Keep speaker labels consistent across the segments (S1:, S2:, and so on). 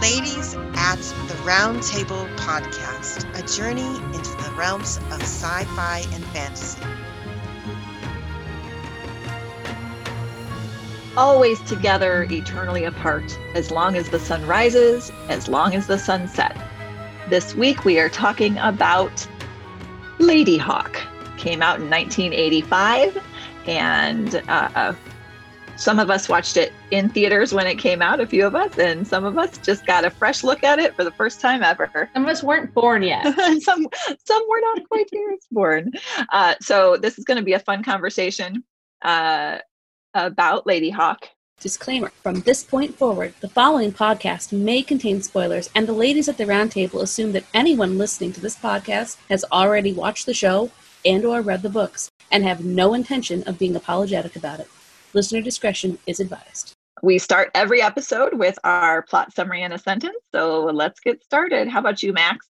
S1: Ladies at the Round Table Podcast, a journey into the realms of sci fi and fantasy.
S2: Always together, eternally apart, as long as the sun rises, as long as the sun sets. This week we are talking about Ladyhawke. Came out in 1985, and uh, some of us watched it in theaters when it came out, a few of us, and some of us just got a fresh look at it for the first time ever.
S3: Some of us weren't born yet.
S2: some some were not quite years born. Uh, so this is going to be a fun conversation uh, about Ladyhawke.
S4: Disclaimer From this point forward, the following podcast may contain spoilers, and the ladies at the roundtable assume that anyone listening to this podcast has already watched the show and or read the books and have no intention of being apologetic about it. Listener discretion is advised.
S2: We start every episode with our plot summary in a sentence. So let's get started. How about you, Max?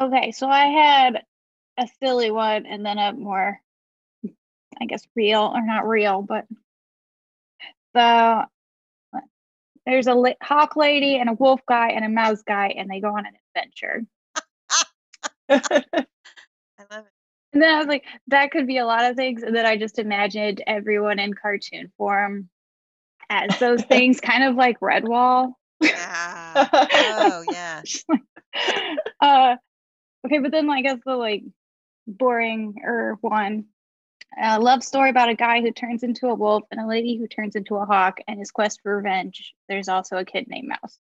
S5: Okay, so I had a silly one and then a more, I guess, real or not real, but the there's a hawk lady and a wolf guy and a mouse guy, and they go on an adventure.
S1: I love it.
S5: And then I was like, that could be a lot of things. And then I just imagined everyone in cartoon form as those things, kind of like Redwall.
S1: Yeah. Oh, yeah.
S5: uh, okay, but then I guess the like boring or one a love story about a guy who turns into a wolf and a lady who turns into a hawk and his quest for revenge. There's also a kid named Mouse.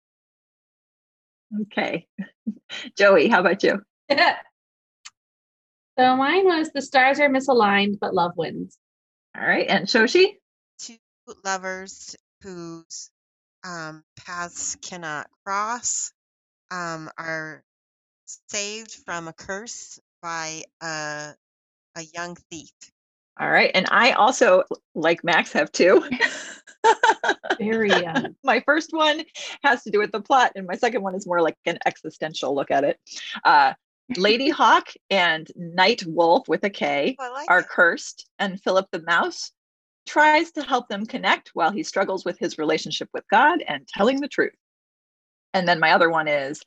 S2: Okay. Joey, how about you?
S3: So mine was the stars are misaligned, but love wins.
S2: All right. And Shoshi?
S1: Two lovers whose um, paths cannot cross um, are saved from a curse by a, a young thief.
S2: All right. And I also, like Max, have two.
S3: Very young.
S2: my first one has to do with the plot, and my second one is more like an existential look at it. Uh, Ladyhawke and Knight Wolf with a K
S1: Oh, like
S2: are
S1: it.
S2: cursed, and Philip the Mouse tries to help them connect while he struggles with his relationship with God and telling the truth. And then my other one is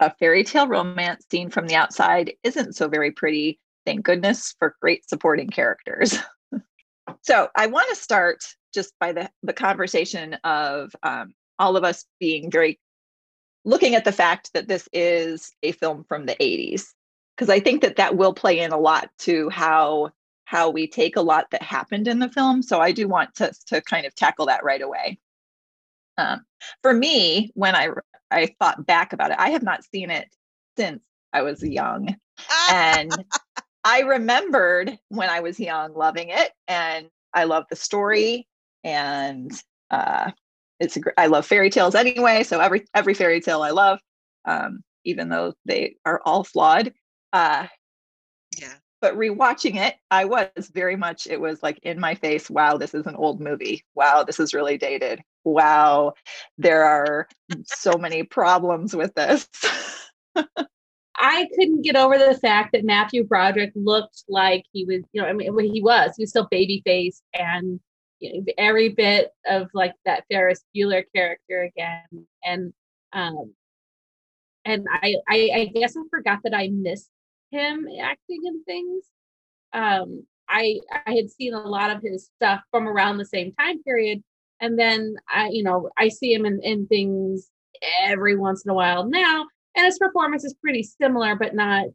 S2: a fairy tale romance seen from the outside isn't so very pretty. Thank goodness for great supporting characters. so I want to start just by the, the conversation of um, all of us being very looking at the fact that this is a film from the 80s because i think that that will play in a lot to how how we take a lot that happened in the film so i do want to to kind of tackle that right away. Um, for me when i i thought back about it i have not seen it since i was young and i remembered when i was young loving it and i love the story and uh it's a, gr- I love fairy tales anyway, so every every fairy tale I love, um, even though they are all flawed. Uh,
S1: yeah.
S2: but rewatching it, I was very much it was like in my face. Wow, this is an old movie. Wow, this is really dated. Wow, there are so many problems with this.
S3: I couldn't get over the fact that Matthew Broderick looked like he was, you know, I mean, he was, he was still baby faced and you know, every bit of like that Ferris Bueller character again. And, um, and I, I, I guess I forgot that I missed him acting in things. Um, I, I had seen a lot of his stuff from around the same time period. And then I, you know, I see him in, in things every once in a while now and his performance is pretty similar, but not.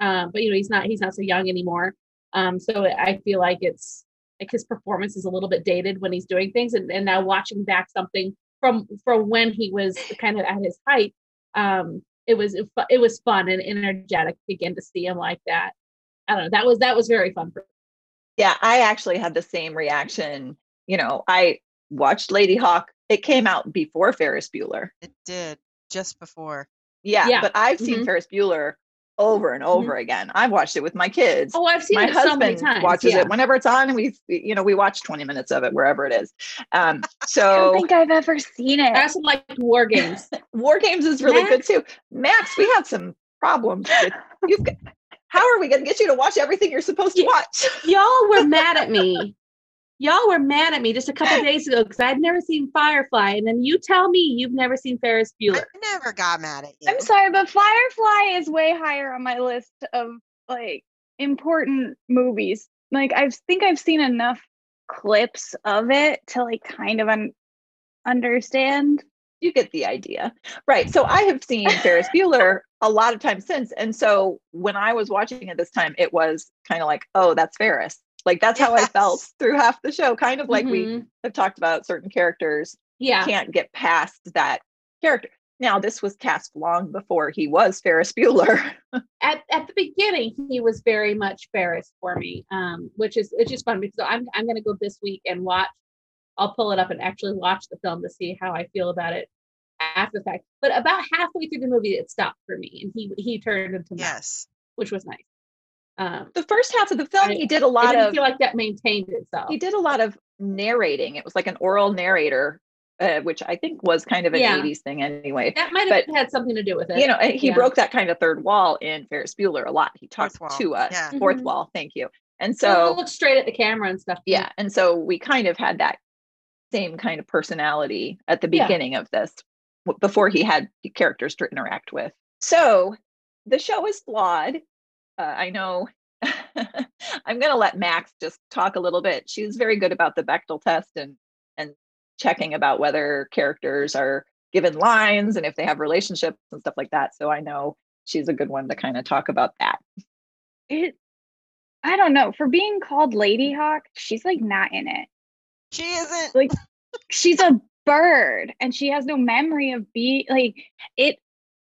S3: Um, but you know, he's not he's not so young anymore. Um, so I feel like it's like his performance is a little bit dated when he's doing things, and, and now watching back something from from when he was kind of at his height, um, it was it was fun and energetic again to see him like that. I don't know. That was that was very fun for. me.
S2: yeah, I actually had the same reaction. You know, I watched Ladyhawke It came out before Ferris Bueller.
S1: It did just before.
S2: Yeah,
S3: Yeah.
S2: but I've seen
S3: Mhm.
S2: Ferris Bueller over and over again. I've watched it with my kids.
S3: Oh, I've seen
S2: my
S3: it so many
S2: husband
S3: times.
S2: watches
S3: yeah.
S2: it whenever it's on, and we, you know, we watch twenty minutes of it wherever it is. Um, so
S5: I don't think I've ever seen it.
S3: I also like war games.
S2: War Games is really good too. Max, we have some problems. With, you've got, how are we going to get you to watch everything you're supposed to
S3: Yeah.
S2: watch?
S3: Y'all were mad at me y'all were mad at me just a couple days ago because I'd never seen Firefly, and then you tell me you've never seen Ferris Bueller.
S1: I never got mad at you.
S5: I'm sorry, but Firefly is way higher on my list of like important movies. Like I think I've seen enough clips of it to like kind of un- understand.
S2: you get the idea. Right. So I have seen Ferris Bueller a lot of times since. And so when I was watching it this time, it was kind of like, oh, that's Ferris. Like that's how I felt through half the show. Kind of like we
S3: Mhm.
S2: have talked about certain characters
S3: yeah,
S2: can't get past that character. Now, this was cast long before he was Ferris Bueller.
S3: at, at the beginning he was very much Ferris for me, um, which is it's just fun because I'm I'm gonna go this week and watch. I'll pull it up and actually watch the film to see how I feel about it after the fact. But about halfway through the movie, it stopped for me, and he he turned into Max,
S1: yes.
S3: which was nice. Um,
S2: the first half of the film,
S3: I-
S2: he did a lot
S3: didn't
S2: of
S3: feel like that maintained itself.
S2: he did a lot of narrating. It was like an oral narrator, uh, which I think was kind of an
S3: Yeah.
S2: 80s thing anyway.
S3: That might have
S2: but,
S3: had something to do with it.
S2: You know, he
S3: Yeah.
S2: broke that kind of third wall in Ferris Bueller a lot. He talked
S1: Fourth wall,
S2: to us,
S1: yeah.
S2: fourth
S3: Mhm.
S2: wall. Thank you. And
S3: so
S2: so,
S3: look straight at the camera and stuff.
S2: yeah, and so we kind of had that same kind of personality at the
S3: Yeah.
S2: beginning of this before he had characters to interact with. So the show is flawed. Uh, I know. I'm going to let Max just talk a little bit. She's very good about the Bechdel test and and checking about whether characters are given lines and if they have relationships and stuff like that. So I know she's a good one to kind of talk about that.
S5: It I don't know. For being called Ladyhawke, she's like not in it.
S1: She isn't.
S5: Like she's a bird and she has no memory of being like it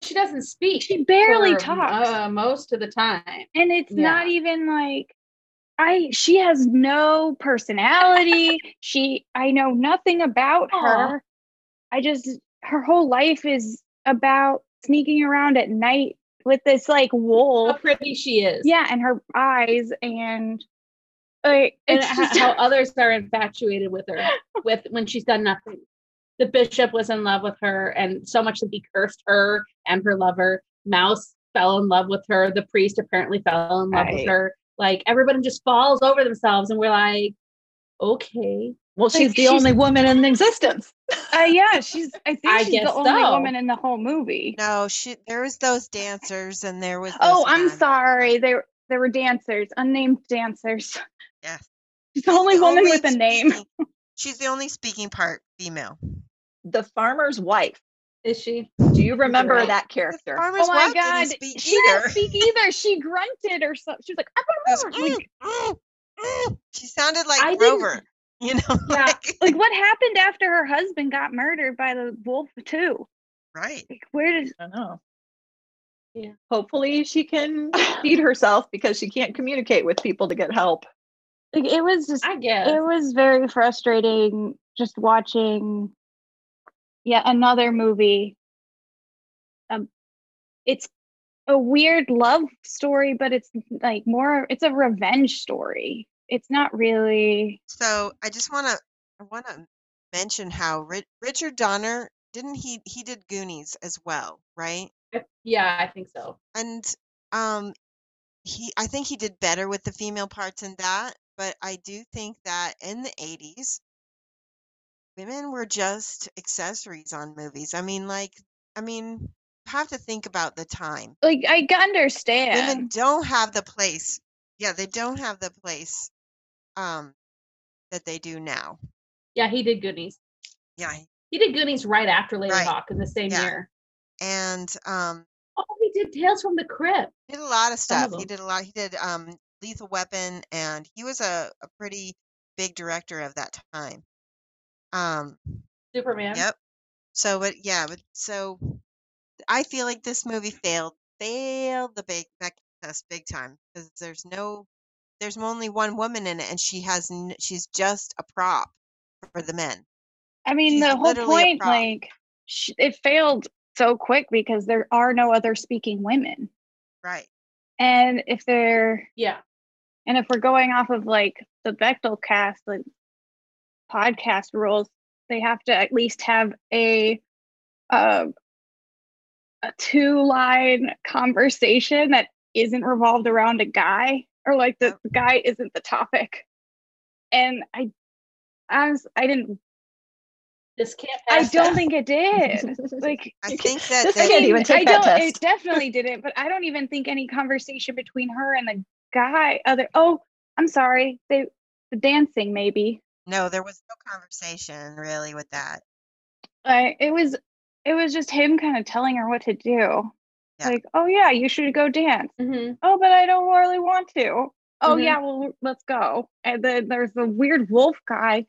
S3: she doesn't speak.
S5: she barely
S3: for,
S5: talks.
S3: uh, most of the time.
S5: and it's not even like I she has no personality. she I know nothing about
S3: Aw.
S5: her. I just her whole life is about sneaking around at night with this like
S3: wool.
S5: How
S3: pretty she is.
S5: Yeah, and her eyes and like
S3: and
S5: it's just,
S3: how others are infatuated with her with when she's done nothing. The bishop was in love with her, and so much that he cursed her and her lover. Mouse fell in love with her. The priest apparently fell in love with her. Like everybody just falls over themselves, and we're like, okay,
S2: Well, she's
S5: Like,
S2: the
S5: she's-
S2: only woman in existence.
S5: uh, yeah, she's I think
S3: I
S5: she's
S3: guess
S5: the only
S3: so.
S5: woman in the whole movie.
S1: No, she. There was those dancers, and there was.
S5: Oh,
S1: this
S5: I'm
S1: man.
S5: sorry. There there were dancers, unnamed dancers.
S1: Yes.
S5: She's the only
S1: The
S5: woman
S1: only
S5: with a name.
S1: She's the only speaking part female.
S2: The farmer's wife.
S3: is she?
S2: Do you remember
S3: right.
S2: that
S1: The
S2: character?
S1: farmer's
S5: Oh my
S1: wife
S5: god,
S1: didn't speak
S5: she
S1: either.
S5: didn't speak either. She grunted or something. She was like,
S1: She
S5: "Ah,
S1: goes,
S5: like,
S1: "Mm, mm, mm." She sounded like
S3: I didn't-
S1: Grover. You know,
S3: Yeah.
S1: like,
S5: like what happened after her husband got murdered by the wolf too?
S1: right.
S5: Like where did
S2: I don't know.
S3: Yeah.
S2: Hopefully she can feed herself because she can't communicate with people to get help.
S5: like it was just
S3: I guess.
S5: it was very frustrating just watching yet another movie. Um it's a weird love story, but it's like more it's a revenge story. It's not really
S1: So I just want to I want to mention how Ri- Richard Donner didn't he he did Goonies as well, right?
S3: yeah, I think so.
S1: And um he I think he did better with the female parts in that, but I do think that in the 80s women were just accessories on movies. I mean like I mean you have to think about the time.
S5: like I can
S1: Women don't have the place. Yeah, they don't have the place um that they do now.
S3: Yeah, he did Goonies.
S1: Yeah,
S3: He did Goonies right after Lady
S1: Right.
S3: Hawk in the same
S1: Yeah.
S3: year.
S1: and um
S3: Oh, he did Tales from the Crypt.
S1: He did a lot of
S3: Some of
S1: stuff. He did a lot. He did um, Lethal Weapon, and he was a, a pretty big director of that time. Um,
S3: Superman.
S1: yep. So, but yeah, but so I feel like this movie failed failed the big Bechdel test big time because there's no there's only one woman in it, and she has n- she's just a prop for the men.
S5: I mean,
S1: She's
S5: the whole
S1: literally a
S5: point,
S1: prop.
S5: like, sh- it failed so quick because there are no other speaking women.
S1: Right.
S5: And if they're,
S3: Yeah.
S5: and if we're going off of like the Bechdel cast, like podcast rules, they have to at least have a, uh, a two line conversation that isn't revolved around a guy or like the, the guy isn't the topic. And I I was I didn't
S3: This can't
S5: I don't
S3: that.
S5: think it did. Like
S1: I think that
S2: this can't even take
S5: I
S2: that
S5: don't.
S2: test.
S5: It definitely didn't. But I don't even think any conversation between her and the guy. Other. Oh, I'm sorry. They the dancing maybe.
S1: No, there was no conversation really with that.
S5: I it was it was just him kind of telling her what to do.
S1: Yeah.
S5: Like, oh yeah, you should go dance.
S3: Mhm.
S5: Oh, but I don't really want to. Oh
S3: Mhm.
S5: yeah, well let's go. And then there's the weird wolf guy.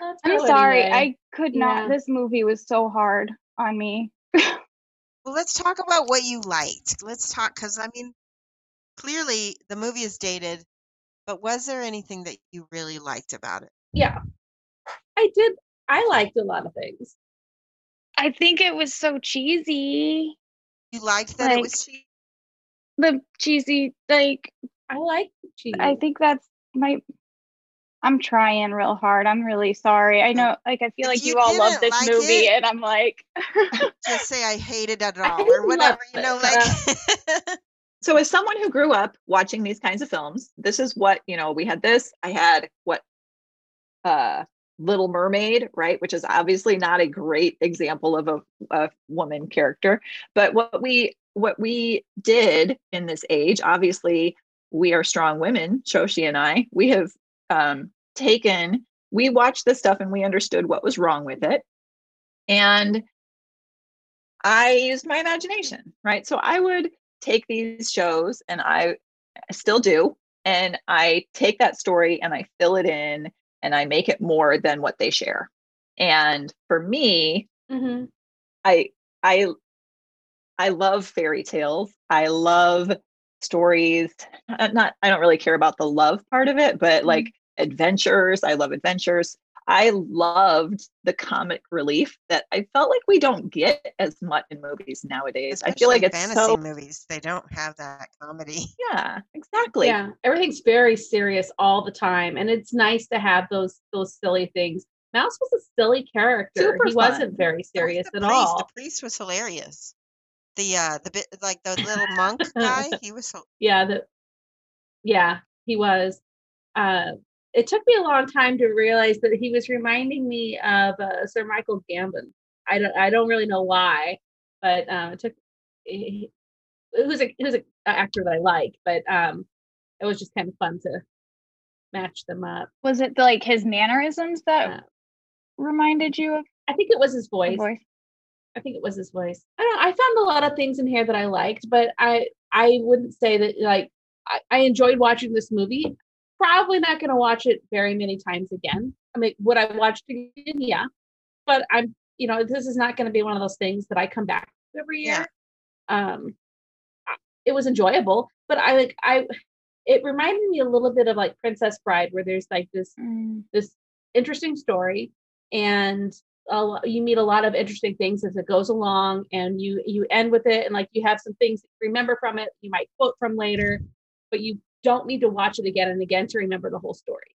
S3: Let's
S5: I'm sorry,
S3: anyway.
S5: I could
S3: Yeah.
S5: not. This movie was so hard on me.
S1: Well, let's talk about what you liked. Let's talk because I mean, clearly the movie is dated, but was there anything that you really liked about it?
S3: Yeah, I did. I liked a lot of things.
S5: I think it was so cheesy.
S1: You liked that it was cheap.
S5: The cheesy, like
S3: I like cheese.
S5: I think that's my. I'm trying real hard. I'm really sorry. I know, like, I feel
S1: If
S5: like
S1: you
S5: you all love this
S1: like
S5: movie,
S1: it-
S5: and I'm like,
S1: Just say I hated it
S3: I
S1: all or whatever. You know,
S3: it.
S1: like uh
S2: So as someone who grew up watching these kinds of films, this is what, you know, we had this, I had what uh Little Mermaid, right, which is obviously not a great example of a, a woman character, but what we what we did in this age, obviously we are strong women, Shoshi and I, we have um taken we watched this stuff and we understood what was wrong with it. And I used my imagination, right? So I would take these shows and I still do and I take that story and I fill it in and I make it more than what they share. And for me,
S3: hmm
S2: I I I love fairy tales. I love stories. uh, Not I don't really care about the love part of it, but like adventures. I love adventures. I loved the comic relief that I felt like we don't get as much in movies nowadays. I feel like
S1: especially
S2: it's
S1: fantasy
S2: so
S1: movies. They don't have that comedy.
S2: yeah, exactly.
S3: Yeah, everything's very serious all the time, and it's nice to have those those silly things. Mouse was a silly character.
S2: Super
S3: he
S2: fun.
S3: wasn't very
S1: So was
S3: serious
S1: the
S3: at
S1: priest.
S3: all.
S1: The priest was hilarious. The uh the bit like the little monk guy, he was so
S3: Yeah, the yeah, he was. Uh, it took me a long time to realize that he was reminding me of uh, Sir Michael Gambon. I don't I don't really know why, but um, it took. He, it was a it was a a actor that I like, but um, it was just kind of fun to match them up.
S5: was it like his mannerisms that
S3: Uh,
S5: reminded you of
S3: I think it was his voice.
S5: voice?
S3: I think it was his voice. I don't. I found a lot of things in here that I liked, but I I wouldn't say that like I, I enjoyed watching this movie. Probably not going to watch it very many times again. I mean, would I watch it again? Yeah, but I'm you know this is not going to be one of those things that I come back every year. Um, it was enjoyable, but I like I. It reminded me a little bit of like Princess Bride, where there's like this
S5: Mm,
S3: this interesting story and lo- you meet a lot of interesting things as it goes along and you you end with it and like you have some things to remember from it you might quote from later but you don't need to watch it again and again to remember the whole story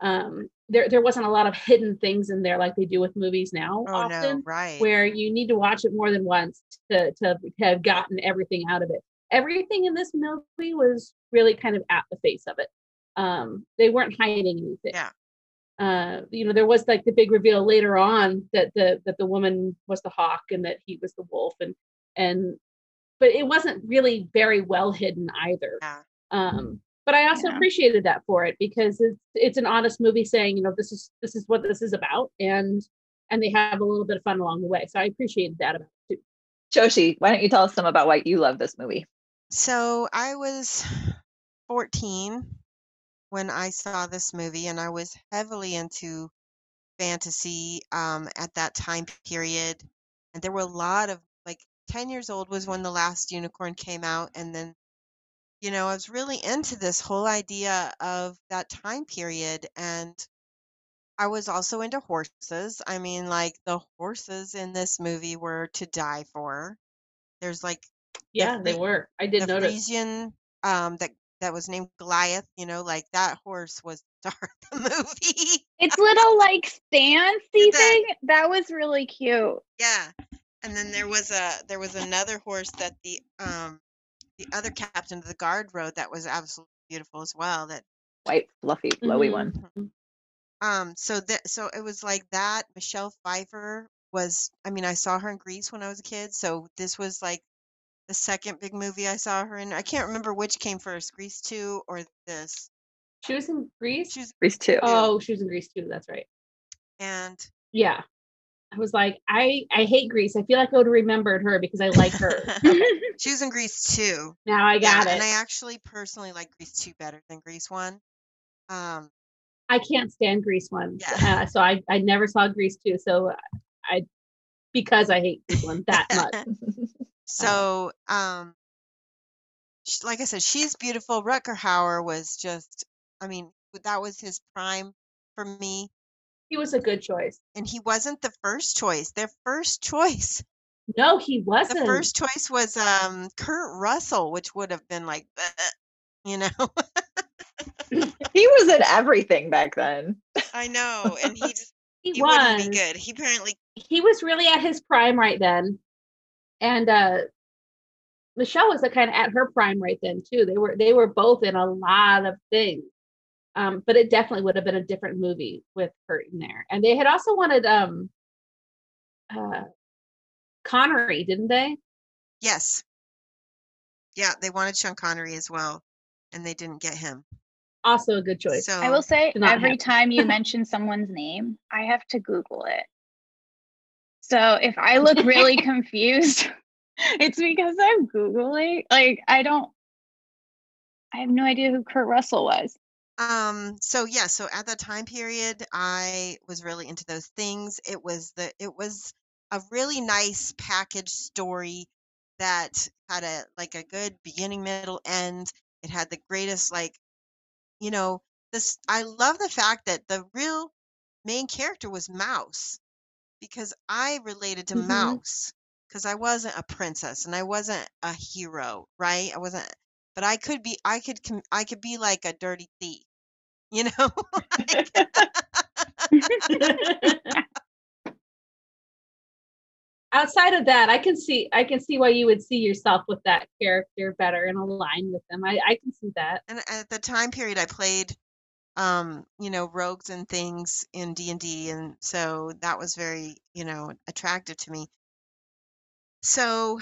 S3: um there there wasn't a lot of hidden things in there like they do with movies now
S1: oh
S3: often
S1: no, right.
S3: where you need to watch it more than once to to have gotten everything out of it. Everything in this movie was really kind of at the face of it. Um, they weren't hiding anything.
S1: Yeah.
S3: Uh, you know, there was like the big reveal later on that the that the woman was the hawk and that he was the wolf, and and but it wasn't really very well hidden either.
S1: Yeah.
S3: Um, but I also
S5: Yeah.
S3: appreciated that for it because it's it's an honest movie saying, you know, this is this is what this is about, and and they have a little bit of fun along the way. So I appreciated that about it too.
S2: Shoshi, why don't you tell us some about why you love this movie?
S1: So I was 14 when I saw this movie, and I was heavily into fantasy um, at that time period. And there were a lot of like 10 years old was when the last unicorn came out, and then you know I was really into this whole idea of that time period, and I was also into horses. I mean, like the horses in this movie were to die for. There's like
S3: Yeah, they were. I did
S1: the
S3: notice.
S1: Frisian um that that was named Goliath, you know, like that horse was the star of the movie.
S5: Its little like
S1: The-
S5: thing that was really cute.
S1: yeah. And then there was a there was another horse that the um the other captain of the guard rode that was absolutely beautiful as well. That
S2: White, fluffy, flowy
S3: Mhm.
S2: one.
S1: Um, so that so it was like that. Michelle Pfeiffer was. I mean, I saw her in Grease when I was a kid. So this was like the second big movie I saw her in. I can't remember which came first, Grease two or this.
S3: She was in Grease.
S1: She was,
S2: Grease too.
S3: oh, she was in Grease two. That's right.
S1: and
S3: Yeah. I was like, I I hate Grease. I feel like I would have remembered her because I like her.
S1: she was in Grease too.
S3: now I got
S1: yeah,
S3: it.
S1: And I actually personally like Grease two better than Grease one. Um,
S3: I can't stand Grease one.
S1: Yeah.
S3: Uh, so I I never saw Grease two. So I because I hate Grease one that much.
S1: so um, sh- like I said, she's beautiful. Rutger Hauer was just. I mean, that was his prime for me.
S3: He was a good choice.
S1: and he wasn't the first choice. Their first choice,
S3: No, he wasn't.
S1: the first choice was um Kurt Russell, which would have been like, you know.
S2: he was in everything back then.
S1: I know, and he just
S3: he,
S1: he
S3: was.
S1: wouldn't be good. He apparently
S3: He was really at his prime right then, and uh Michelle was kind of at her prime right then too. They were they were both in a lot of things. Um, but it definitely would have been a different movie with Kurt in there. And they had also wanted um uh Connery, didn't they?
S1: yes, yeah, they wanted Sean Connery as well, and they didn't get him.
S3: Also a good choice.
S1: So
S5: I will say every
S3: happen.
S5: time you mention someone's name, I have to Google it. So if I look really confused, it's because I'm Googling. Like, I don't, I have no idea who Kurt Russell was.
S1: Um so yeah so at that time period i was really into those things. It was the it was a really nice package story that had a like a good beginning middle end. It had the greatest like you know this i love the fact that the real main character was mouse because i related to
S3: Mhm.
S1: mouse because i wasn't a princess and i wasn't a hero right? I wasn't but i could be i could com- i could be like a dirty thief you know
S3: Outside of that, I can see I can see why you would see yourself with that character better and align with them. I, I can see that.
S1: and at the time period i played um you know rogues and things in d&d and so that was very you know attractive to me so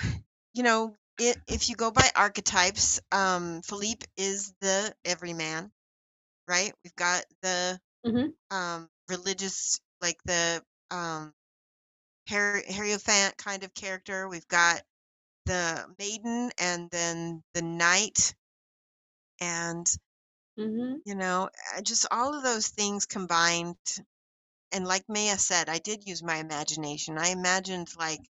S1: you know it, if you go by archetypes um philippe is the everyman right? We've got the
S3: Mhm.
S1: um religious like the um Harry Hierophant kind of character. We've got the maiden and then the knight and
S3: hmm
S1: you know uh, just all of those things combined and like maya said i did use my imagination. I imagined like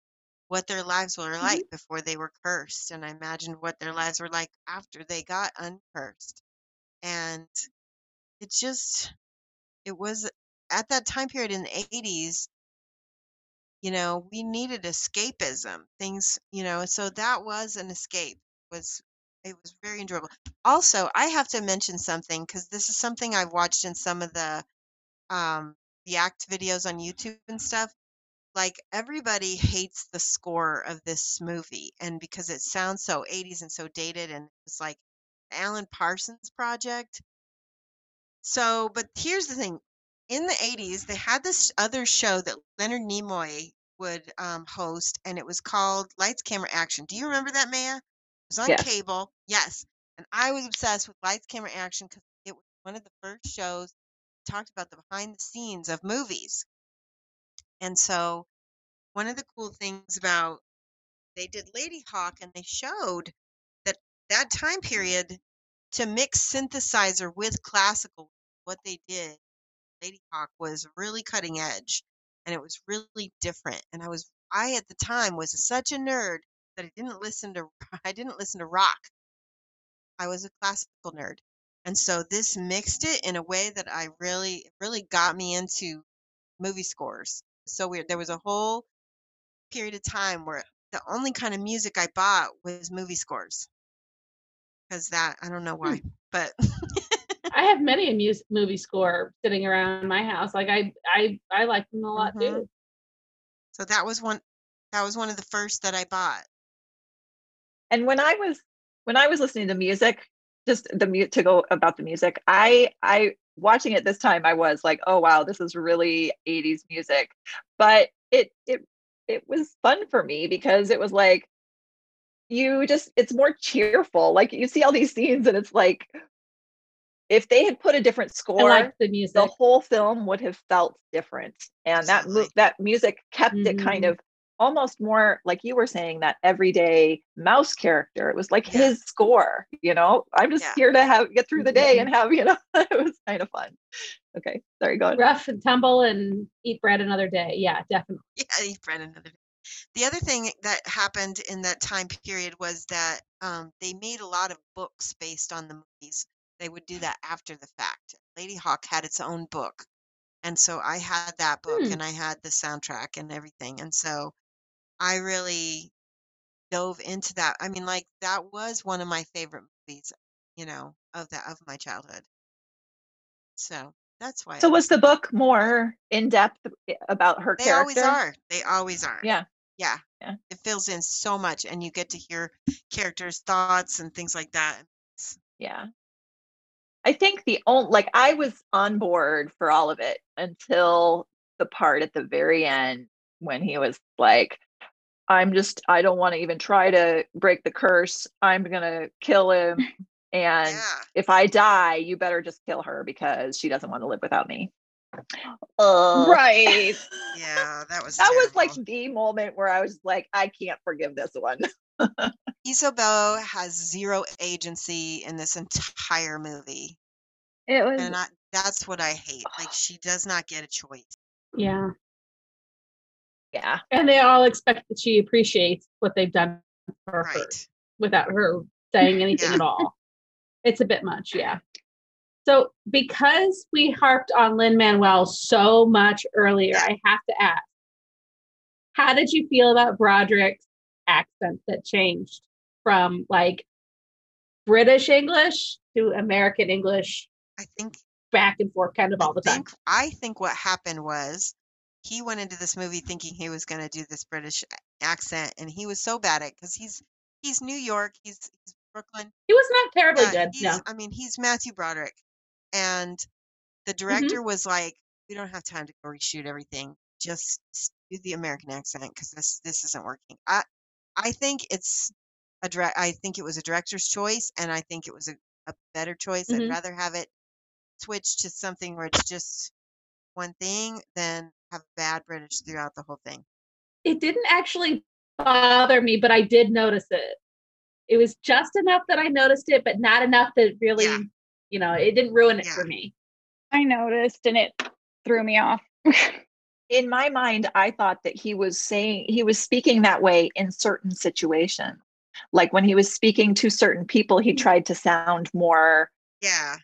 S1: what their lives were like before they were cursed and i imagined what their lives were like after they got uncursed. And it just it was at that time period in the 80s you know we needed escapism things you know so that was an escape was it was very enjoyable. Also i have to mention something because this is something i've watched in some of the um the act videos on youtube and stuff like everybody hates the score of this movie and because it sounds so 80s and so dated and it's like alan parsons project so but here's the thing in the 80s they had this other show that leonard nimoy would um, host and it was called lights camera action. Do you remember that maya? It was on
S2: Yes.
S1: cable yes and i was obsessed with lights camera action because it was one of the first shows that talked about the behind the scenes of movies. And so one of the cool things about they did Ladyhawke and they showed that that time period to mix synthesizer with classical what they did lady hawk was really cutting edge and it was really different and i was i at the time was such a nerd that i didn't listen to i didn't listen to rock. I was a classical nerd and so this mixed it in a way that i really really got me into movie scores. So weird there was a whole period of time where the only kind of music i bought was movie scores because that i don't know why but
S3: I have many a mus- movie score sitting around my house. Like I I I like them a lot
S1: Mhm.
S3: too.
S1: So that was one that was one of the first that I bought.
S2: And when I was when I was listening to music, just the mu- to go about the music, I I watching it this time, I was like, oh wow, this is really 80s music. But it it it was fun for me because it was like you just it's more cheerful. Like you see all these scenes and it's like if they had put a different score,
S3: like the music.
S2: the whole film would have felt different. And that mu- that music kept it kind
S3: Mhm.
S2: of almost more like you were saying that everyday mouse character. It was like
S1: Yeah.
S2: his score, you know. I'm just
S1: Yeah.
S2: here to have get through the day
S3: Mhm.
S2: and have, you know, it was kind of fun. Okay, sorry, go on.
S3: Rough and tumble and eat bread another day. Yeah, definitely.
S1: Yeah, eat bread another day. The other thing that happened in that time period was that um, they made a lot of books based on the movies. They would do that after the fact. Ladyhawke had its own book. And so I had that book
S3: Hmm.
S1: and I had the soundtrack and everything. And so I really dove into that. I mean, like that was one of my favorite movies, you know, of that of my childhood. So that's why
S2: So was the book more in depth about her
S1: they
S2: character?
S1: They always are. They always are.
S2: Yeah.
S1: Yeah.
S2: Yeah.
S1: It fills in so much and you get to hear characters' thoughts and things like that.
S2: Yeah. I think the only like I was on board for all of it until the part at the very end when he was like, I'm just I don't want to even try to break the curse. I'm gonna kill him. And
S1: Yeah.
S2: if I die, you better just kill her because she doesn't want to live without me. Uh,
S5: Right.
S1: Yeah. That was
S2: That was like the moment where I was like, I can't forgive this one.
S1: Isabel has zero agency in this entire movie.
S5: It was
S1: And I, that's what I hate. Like she does not get a choice.
S3: Yeah.
S2: Yeah.
S3: And they all expect that she appreciates what they've done for her without her saying anything
S1: Yeah.
S3: at all. It's a bit much, yeah. So because we harped on Lin-Manuel so much earlier, I have to ask, how did you feel about Broderick's accent that changed from like British English to American English
S1: I think
S3: back and forth kind of all the
S1: I
S3: time?
S1: think I think what happened was he went into this movie thinking he was going to do this British accent, and he was so bad at it because he's he's New York, he's, he's Brooklyn.
S3: He was not terribly
S1: Yeah,
S3: good. No.
S1: I mean, he's Matthew Broderick, and the director was like, "We don't have time to go reshoot everything. Just s- do the American accent because this this isn't working." I I think it's a direct. I think it was a director's choice, and I think it was a, a better choice. I'd
S3: Mhm.
S1: rather have it switch to something where it's just one thing than have bad British throughout the whole thing.
S3: it didn't actually bother me, but I did notice it. It was just enough that I noticed it, but not enough that really,
S1: Yeah.
S3: You know, it didn't ruin it
S1: Yeah.
S3: for me.
S5: I noticed and it threw me off.
S2: in my mind, I thought that he was saying he was speaking that way in certain situations. Like when he was speaking to certain people, he tried to sound more
S1: Yeah,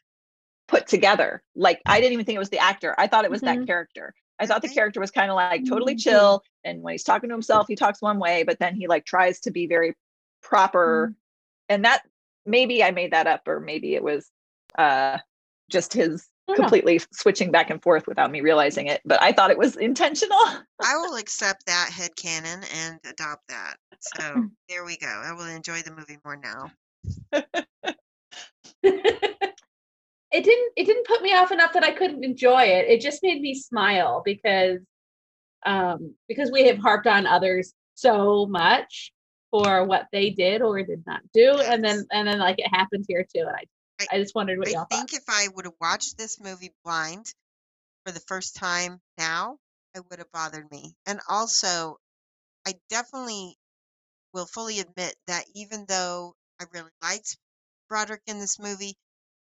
S2: put together. Like I didn't even think it was the actor. I thought it was that
S3: Mhm.
S2: character. I thought the character was kind of like totally
S3: Mhm.
S2: chill. And when he's talking to himself, he talks one way, but then he like tries to be very proper. And that maybe I made that up, or maybe it was uh just his
S3: don't know.
S2: completely switching back and forth without me realizing it. But I thought it was intentional.
S1: I will accept that head canon and adopt that. So there we go. I will enjoy the movie more now.
S3: it didn't it didn't put me off enough that I couldn't enjoy it. It just made me smile because um because we have harped on others so much for what they did or did not do and then and then like it happened here too and I
S1: I-
S3: I just wondered what
S1: I
S3: y'all thought.
S1: think if I would have watched this movie blind for the first time now, it would have bothered me. And also, I definitely will fully admit that even though I really liked Broderick in this movie,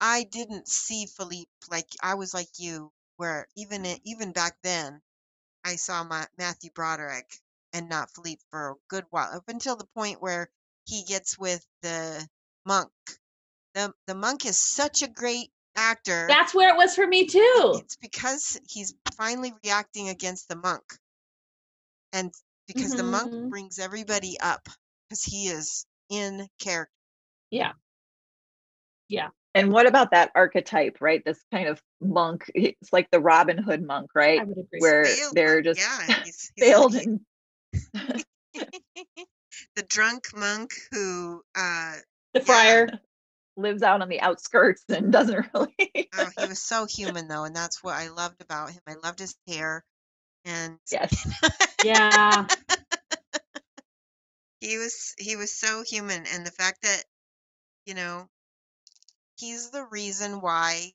S1: I didn't see Philippe like I was like you, where even it, even back then, I saw my Matthew Broderick and not Philippe for a good while, up until the point where he gets with the monk. The the monk is such a great actor.
S3: That's where it was for me too.
S1: It's because he's finally reacting against the monk. And because the monk
S3: Mhm.
S1: brings everybody up because he is in character.
S3: Yeah. Yeah.
S2: And what about that archetype, right? This kind of monk. It's like the Robin Hood monk, right?
S3: I would agree.
S2: Where
S1: Failed
S2: they're just
S1: yeah, he's, he's
S2: failed
S1: he-
S2: and
S1: the drunk monk who uh
S3: the
S1: yeah.
S3: friar.
S2: Lives out on the outskirts and doesn't really.
S1: Oh, he was so human though, and that's what I loved about him. I loved his hair, and
S2: yes.
S3: Yeah.
S1: he was he was so human, and the fact that you know he's the reason why,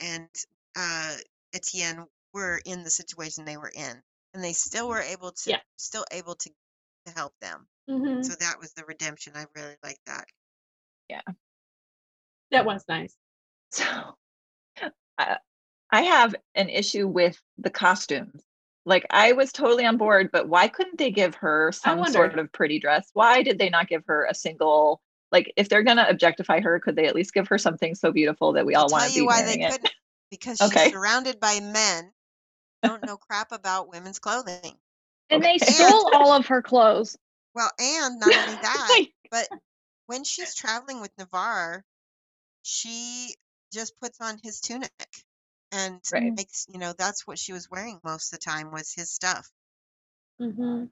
S1: and uh, Etienne were in the situation they were in, and they still were able to
S3: Yeah.
S1: still able to to help them.
S3: hmm
S1: So that was the redemption. I really like that.
S3: That was nice.
S2: So I, I have an issue with the costumes. Like I was totally on board, but why couldn't they give her some sort of pretty dress? Why did they not give her a single like if they're gonna objectify her, could they at least give her something so beautiful that we all
S1: I'll
S2: want
S1: tell
S2: to
S1: you
S2: be
S1: why
S2: wearing
S1: they
S2: it?
S1: couldn't because she's
S2: Okay.
S1: surrounded by men who don't know crap about women's clothing.
S5: And they
S2: Okay.
S5: stole all of her clothes.
S1: Well, and not only that, but when she's traveling with Navarre, she just puts on his tunic and
S2: Right.
S1: makes you know that's what she was wearing most of the time was his stuff.
S3: hmm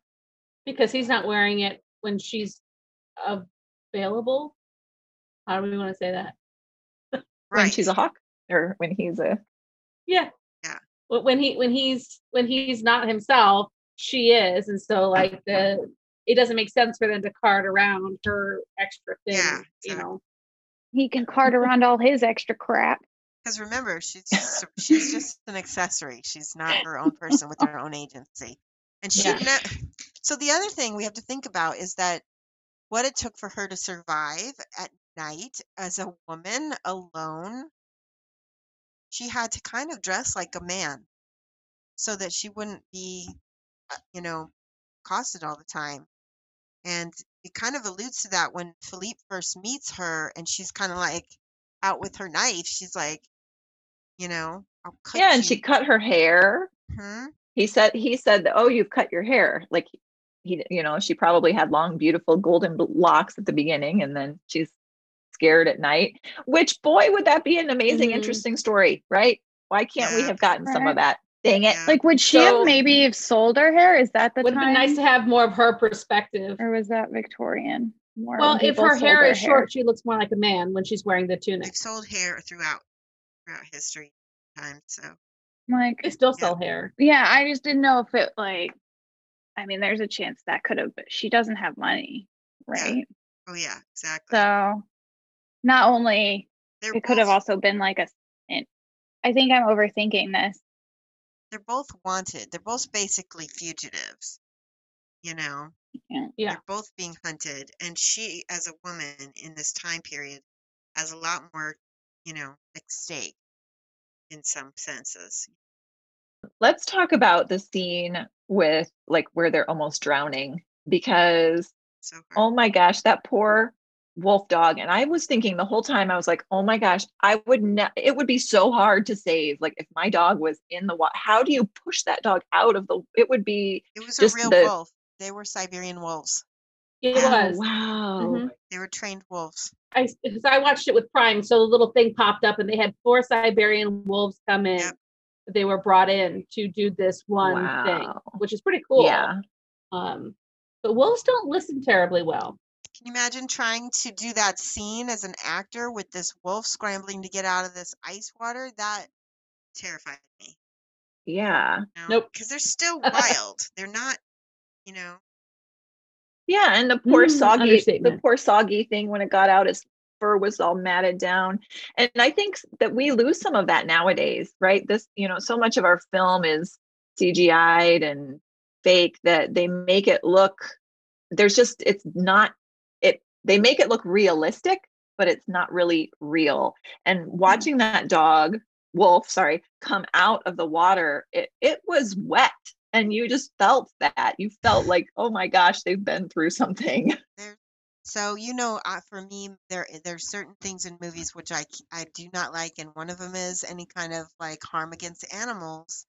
S3: Because he's not wearing it when she's available. How do we want to say that?
S2: when
S1: Right.
S2: she's a hawk or when he's a
S3: Yeah.
S1: Yeah.
S3: When he when he's when he's not himself, she is, and so like the it doesn't make sense for them to cart around her extra thing.
S1: Yeah,
S3: You know.
S5: He can cart around all his extra crap.
S1: Because remember, she's just, she's just an accessory. She's not her own person with her own agency. And she
S3: Yeah.
S1: ne- so the other thing we have to think about is that what it took for her to survive at night as a woman alone, she had to kind of dress like a man so that she wouldn't be, uh, you know, accosted all the time. And it kind of alludes to that when Philippe first meets her and she's kind of like out with her knife. She's like, you know, I'll cut
S2: Yeah, and she cut her hair.
S1: Mhm.
S2: He said he said, "Oh, you've cut your hair." Like he you know, she probably had long beautiful golden locks at the beginning and then she's scared at night. Which boy would that be an amazing
S3: Mhm.
S2: interesting story, right? Why can't we have gotten some of that? Dang it.
S1: Yeah.
S5: Like, would she
S3: So-
S5: have maybe have sold her hair? Is that the
S3: Would have
S5: time?
S3: been nice to have more of her perspective.
S5: or was that Victorian? More
S3: Well, if her hair
S5: their
S3: is short, she looks more like a man when she's wearing the tunic.
S1: They've sold hair throughout throughout history time, So
S5: Like,
S3: They still
S1: Yeah.
S3: sell hair.
S5: yeah, I just didn't know if it like. I mean, there's a chance that could have, but she doesn't have money,
S1: Yeah.
S5: right?
S1: oh yeah, exactly.
S5: So, not only
S1: they're
S5: it could have also been like a. I think I'm overthinking this.
S1: They're both wanted. They're both basically fugitives. You know,
S5: Yeah.
S3: Yeah.
S1: they're both being hunted, and she, as a woman in this time period, has a lot more, you know, at stake in some senses.
S2: Let's talk about the scene with like where they're almost drowning because
S1: So
S2: oh my gosh, that poor wolf dog. And I was thinking the whole time, I was like, oh my gosh, I would not, it would be so hard to save. Like if my dog was in the water, how do you push that dog out of the, it would be,
S1: it was
S2: just
S1: a real
S2: the-
S1: wolf. They were Siberian wolves.
S3: It
S2: oh,
S3: was.
S2: wow.
S3: Mhm.
S1: They were trained wolves.
S3: I because I watched it with Prime, so the little thing popped up, and they had four Siberian wolves come in.
S1: Yep.
S3: They were brought in to do this one thing, which is pretty cool.
S2: Yeah.
S3: Um, but wolves don't listen terribly well.
S1: Can you imagine trying to do that scene as an actor with this wolf scrambling to get out of this ice water? That terrified me.
S2: Yeah.
S1: You know?
S3: Nope.
S1: Because they're still wild. they're not, you know.
S2: Yeah. And the poor
S3: Mm,
S2: soggy, the poor soggy thing when it got out, its fur was all matted down. And I think that we lose some of that nowadays, right? This, you know, so much of our film is CGI'd and fake that they make it look, there's just, it's not, it, they make it look realistic, but it's not really real. And watching that dog, wolf, sorry, come out of the water, it, it was wet. And you just felt that. You felt like, oh my gosh, they've been through something.
S1: So you know, uh, for me, there there's certain things in movies which I I do not like, and one of them is any kind of like harm against animals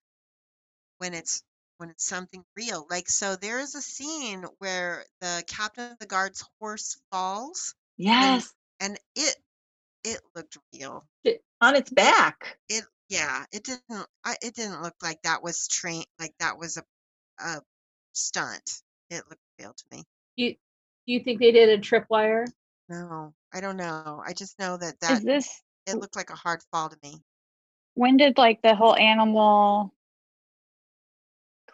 S1: when it's when it's something real. Like so, there is a scene where the captain of the guard's horse falls,
S2: Yes.
S1: and it it looked real.
S2: On its back.
S1: It yeah, it didn't I, it didn't look like that was train like that was a a stunt. It looked real to me.
S3: Do you, do you think they did a tripwire?
S1: No, I don't know. I just know that that Is
S5: this
S1: it looked like a hard fall to me.
S5: when did like the whole animal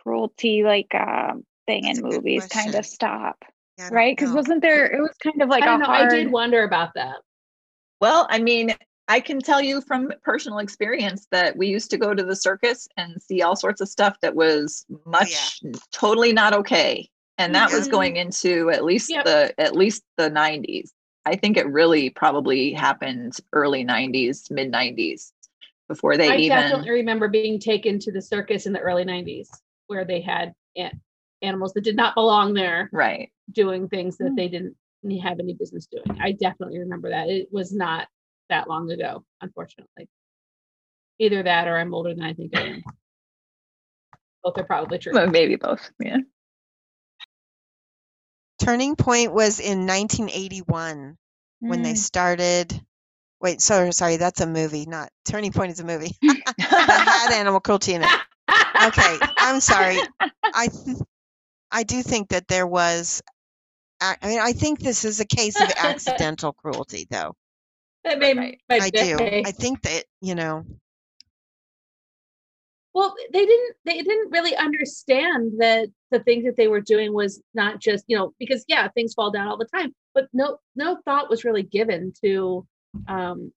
S5: cruelty like uh thing
S1: That's
S5: in movies kind of stop?
S1: Yeah,
S5: Right? Because wasn't there it was kind of like
S3: I
S5: a
S3: know.
S5: hard
S3: I did wonder about that.
S2: Well, I mean, I can tell you from personal experience that we used to go to the circus and see all sorts of stuff that was much totally not okay. And that was
S3: Mhm.
S2: going into at least
S3: Yep.
S2: the at least the 90s. I think it really probably happened early 90s, mid 90s before they
S3: I
S2: even
S3: definitely remember being taken to the circus in the early 90s where they had an- animals that did not belong there
S2: right.
S3: doing things that
S5: Mm.
S3: they didn't have any business doing. I definitely remember that. It was not that long ago, unfortunately. Either that or I'm older than I think I am. Both are probably true.
S2: Well, maybe both. Yeah.
S1: Turning Point was in 1981 when they
S5: Mm.
S1: started. Wait, sorry, sorry, that's a movie, not Turning Point is a movie that had animal cruelty in it. Okay, I'm sorry. I th- I do think that there was. I mean, I think this is a case of accidental cruelty, though.
S3: That made
S2: Right.
S3: my
S1: I do. I think that you know.
S3: well they didn't they didn't really understand that the things that they were doing was not just you know because yeah things fall down all the time but no no thought was really given to um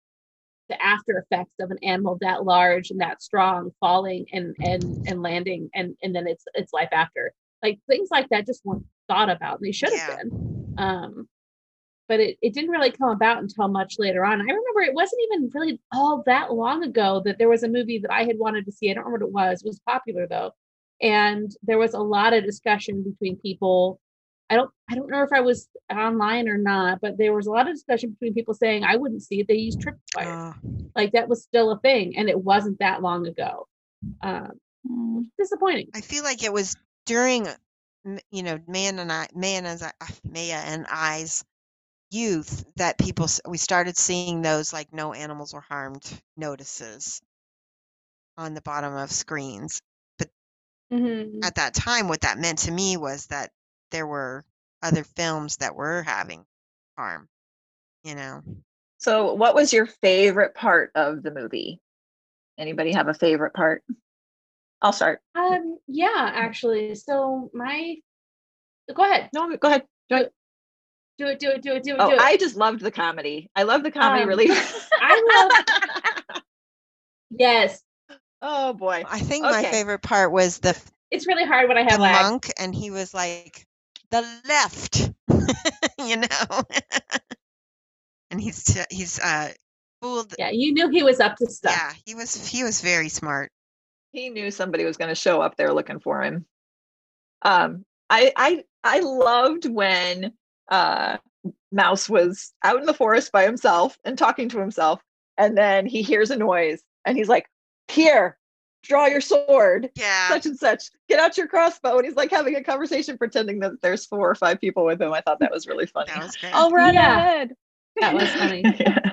S3: the after effects of an animal that large and that strong falling and and and landing and and then it's it's life after like things like that just weren't thought about and they should have
S1: Yeah.
S3: been um but it, it didn't really come about until much later on. I remember it wasn't even really all that long ago that there was a movie that I had wanted to see. I don't remember what it was. It was popular though. And there was a lot of discussion between people. I don't I don't know if I was online or not, but there was a lot of discussion between people saying I wouldn't see it. They used tripwire.
S1: Uh,
S3: like that was still a thing and it wasn't that long ago. Um
S5: Mm.
S3: disappointing.
S1: I feel like it was during, you know, man and I, man as I, uh, Maya and I's youth that people we started seeing those like no animals were harmed notices on the bottom of screens.
S3: Mhm.
S1: At that time, what that meant to me was that there were other films that were having harm. You know,
S2: So, what was your favorite part of the movie? Anybody have a favorite part? I'll start.
S3: Um yeah, actually. So my go ahead.
S2: No, go ahead.
S3: Do it, do it, do it, do it, do it.
S2: Oh,
S3: do it.
S2: I just loved the comedy. I love the comedy
S3: Um,
S2: relief.
S3: I love. yes.
S2: oh boy.
S1: I think my favorite part was the
S3: It's really hard when I
S1: the
S3: have lag.
S1: monk, and he was like the left, you know, and he's t- he's uh fooled.
S3: Yeah, you knew he was up to stuff.
S1: Yeah, he was he was very smart.
S2: He knew somebody was going to show up there looking for him. Um, I I I loved when uh Mouse was out in the forest by himself and talking to himself, and then he hears a noise, and he's like, "Here, draw your sword."
S1: Yeah,
S2: such and such. Get out your crossbow. And he's like having a conversation, pretending that there's four or five people with him. I thought that was really funny.
S1: that was great.
S5: I'll run
S3: Yeah.
S5: ahead.
S3: That was funny.
S2: Yeah.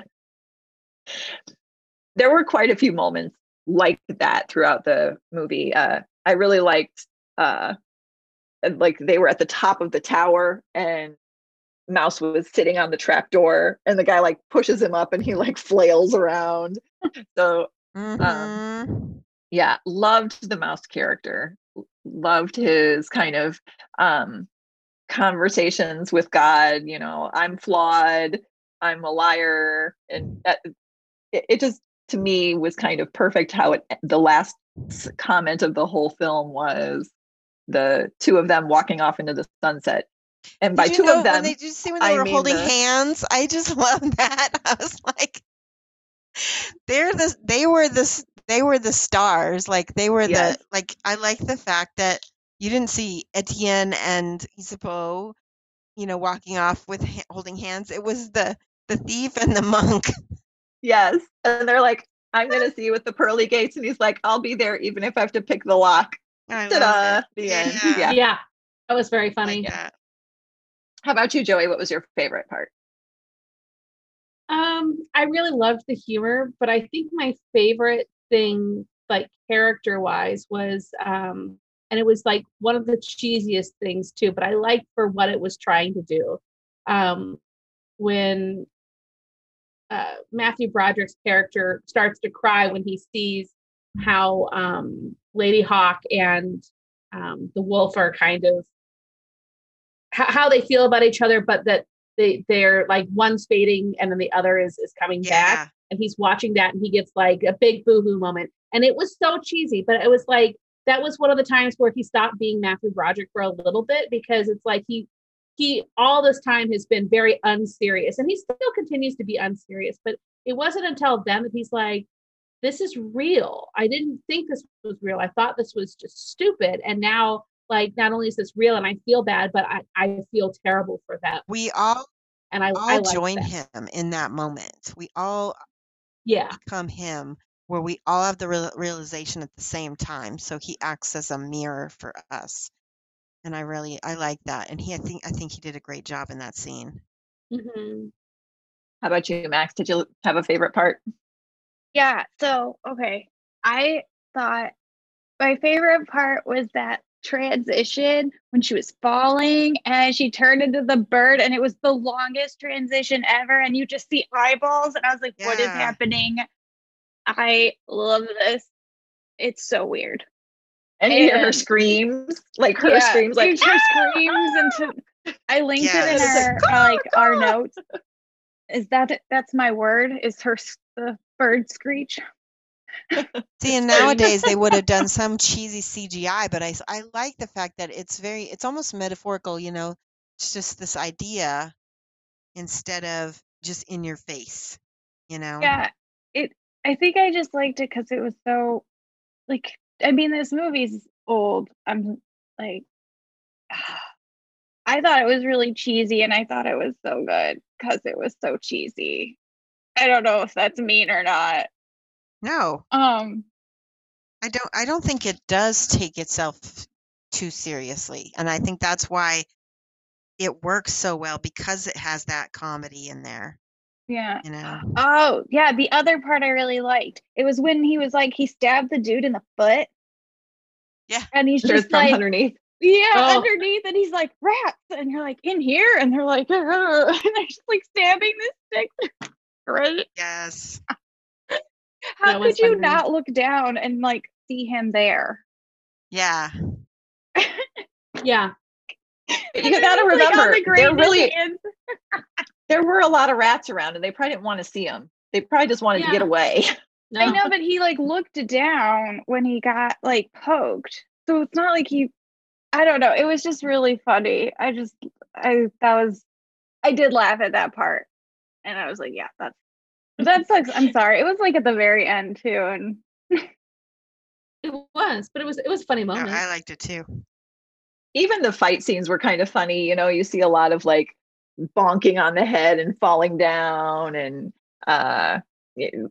S2: There were quite a few moments like that throughout the movie. Uh, I really liked, uh, like they were at the top of the tower and Mouse was sitting on the trap door, and the guy like pushes him up, and he like flails around. So
S1: Mhm.
S2: Yeah loved the mouse character loved his kind of um conversations with god you know i'm flawed i'm a liar and that, it, it just to me was kind of perfect how it the last comment of the whole film was the two of them walking off into the sunset and by two
S1: know
S2: of them
S1: they, did you see when they
S2: I
S1: were holding
S2: the-
S1: hands? I just love that. I was like, they're the they were the s- they were the stars. Like they were
S2: Yes.
S1: the like. I like the fact that you didn't see Etienne and Isabeau, you know, walking off with holding hands. It was the the thief and the monk.
S2: yes and they're like i'm gonna see you at the pearly gates and he's like i'll be there even if i have to pick the lock
S1: I
S2: Ta-da!
S1: love it.
S2: End.
S1: Yeah.
S2: Yeah.
S3: Yeah. That was very funny.
S1: that.
S2: How about you, Joey? What was your favorite part?
S3: Um, I really loved the humor, but I think my favorite thing, like character wise, was um, and it was like one of the cheesiest things too, but I liked for what it was trying to do. Um, when uh, Matthew Broderick's character starts to cry when he sees how um, Ladyhawke and um, the wolf are kind of how, they feel about each other, but that they they're like one's fading and then the other is is coming
S1: Yeah.
S3: back and he's watching that and he gets like a big boohoo moment and it was so cheesy but it was like that was one of the times where he stopped being matthew broderick for a little bit because it's like he he all this time has been very unserious and he still continues to be unserious but it wasn't until then that he's like this is real i didn't think this was real i thought this was just stupid and now like not only is this real and i feel bad but i, I feel terrible for them
S1: We all
S3: and i, I
S1: all
S3: like
S1: join
S3: that.
S1: him in that moment. We all
S3: yeah
S1: become him where we all have the real realization at the same time. So he acts as a mirror for us. And I really I like that. And he I think I think he did a great job in that scene.
S3: hmm
S2: How about you, Max? Did you have a favorite part?
S5: Yeah. So, okay. I thought my favorite part was that transition when she was falling and she turned into the bird and it was the longest transition ever and you just see eyeballs and I was like what is happening? I love this. It's so weird.
S2: And you hear her screams, like her
S5: Yeah,
S2: screams, like
S5: her screams into I linked it in
S1: Yes.
S5: our uh, like our notes. Is that that's my word? Is her the bird screech?
S1: See, and nowadays they would have done some cheesy CGI, but I, I like the fact that it's very, it's almost metaphorical, you know, it's just this idea instead of just in your face, you know?
S5: Yeah, it. I think I just liked it because it was so, like, I mean, this movie's old. I'm like, I thought it was really cheesy, and I thought it was so good because it was so cheesy. I don't know if that's mean or not.
S1: No,
S5: Um,
S1: I don't, I don't think it does take itself too seriously. And I think that's why it works so well because it has that comedy in there,
S5: yeah.
S1: you know?
S5: Oh, yeah. The other part I really liked. It was when he was like, he stabbed the dude in the foot.
S1: Yeah.
S5: And he's
S2: there's
S5: just like,
S2: underneath.
S5: Yeah,
S3: Oh.
S5: underneath, and he's like rats, and you're like in here, and they're like, and they're just like stabbing this stick. Right?
S1: Yes.
S5: How could you
S3: funny.
S5: not look down and like see him there?
S1: Yeah.
S3: yeah
S2: You got to
S5: he's, like,
S2: remember,
S5: the
S2: there really there were a lot of rats around, and they probably didn't want to see him. They probably just wanted to get away.
S3: no
S5: I know, but he like looked down when he got like poked, so it's not like he. I don't know. It was just really funny. I just, I that was, I did laugh at that part, and I was like, yeah, that's that sucks. I'm sorry. It was like at the very end too, and
S3: it was but it was it was a funny
S1: No,
S3: moment
S1: I liked it too.
S2: Even the fight scenes were kind of funny. You know, you see a lot of like bonking on the head and falling down and uh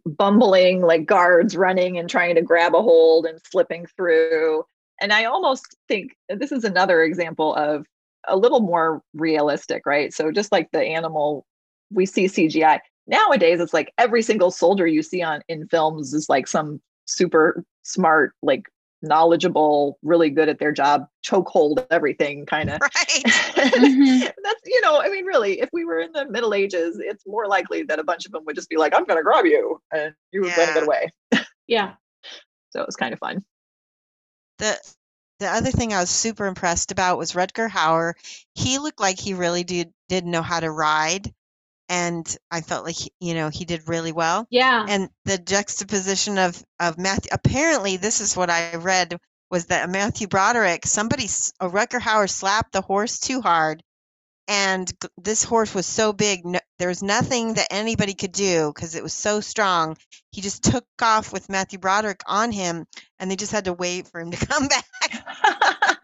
S2: bumbling like guards running and trying to grab a hold and slipping through and i almost think this is another example of a little more realistic right so just like the animal we see cgi nowadays it's like every single soldier you see on in films is like some super smart like knowledgeable really good at their job chokehold everything kind of
S1: Right.
S5: Mhm.
S2: that's you know i mean really if we were in the middle ages it's more likely that a bunch of them would just be like i'm gonna grab you and you were gonna
S1: Yeah.
S2: get away
S3: yeah
S2: so it was kind of fun
S1: The the other thing I was super impressed about was Rutger Hauer. He looked like he really did did know how to ride, and I felt like he, you know he did really well.
S3: yeah
S1: And the juxtaposition of of Matthew. Apparently, this is what I read was that Matthew Broderick, somebody, a Rutger Hauer slapped the horse too hard, and this horse was so big, no, there was nothing that anybody could do because it was so strong. He just took off with Matthew Broderick on him, and they just had to wait for him to come back.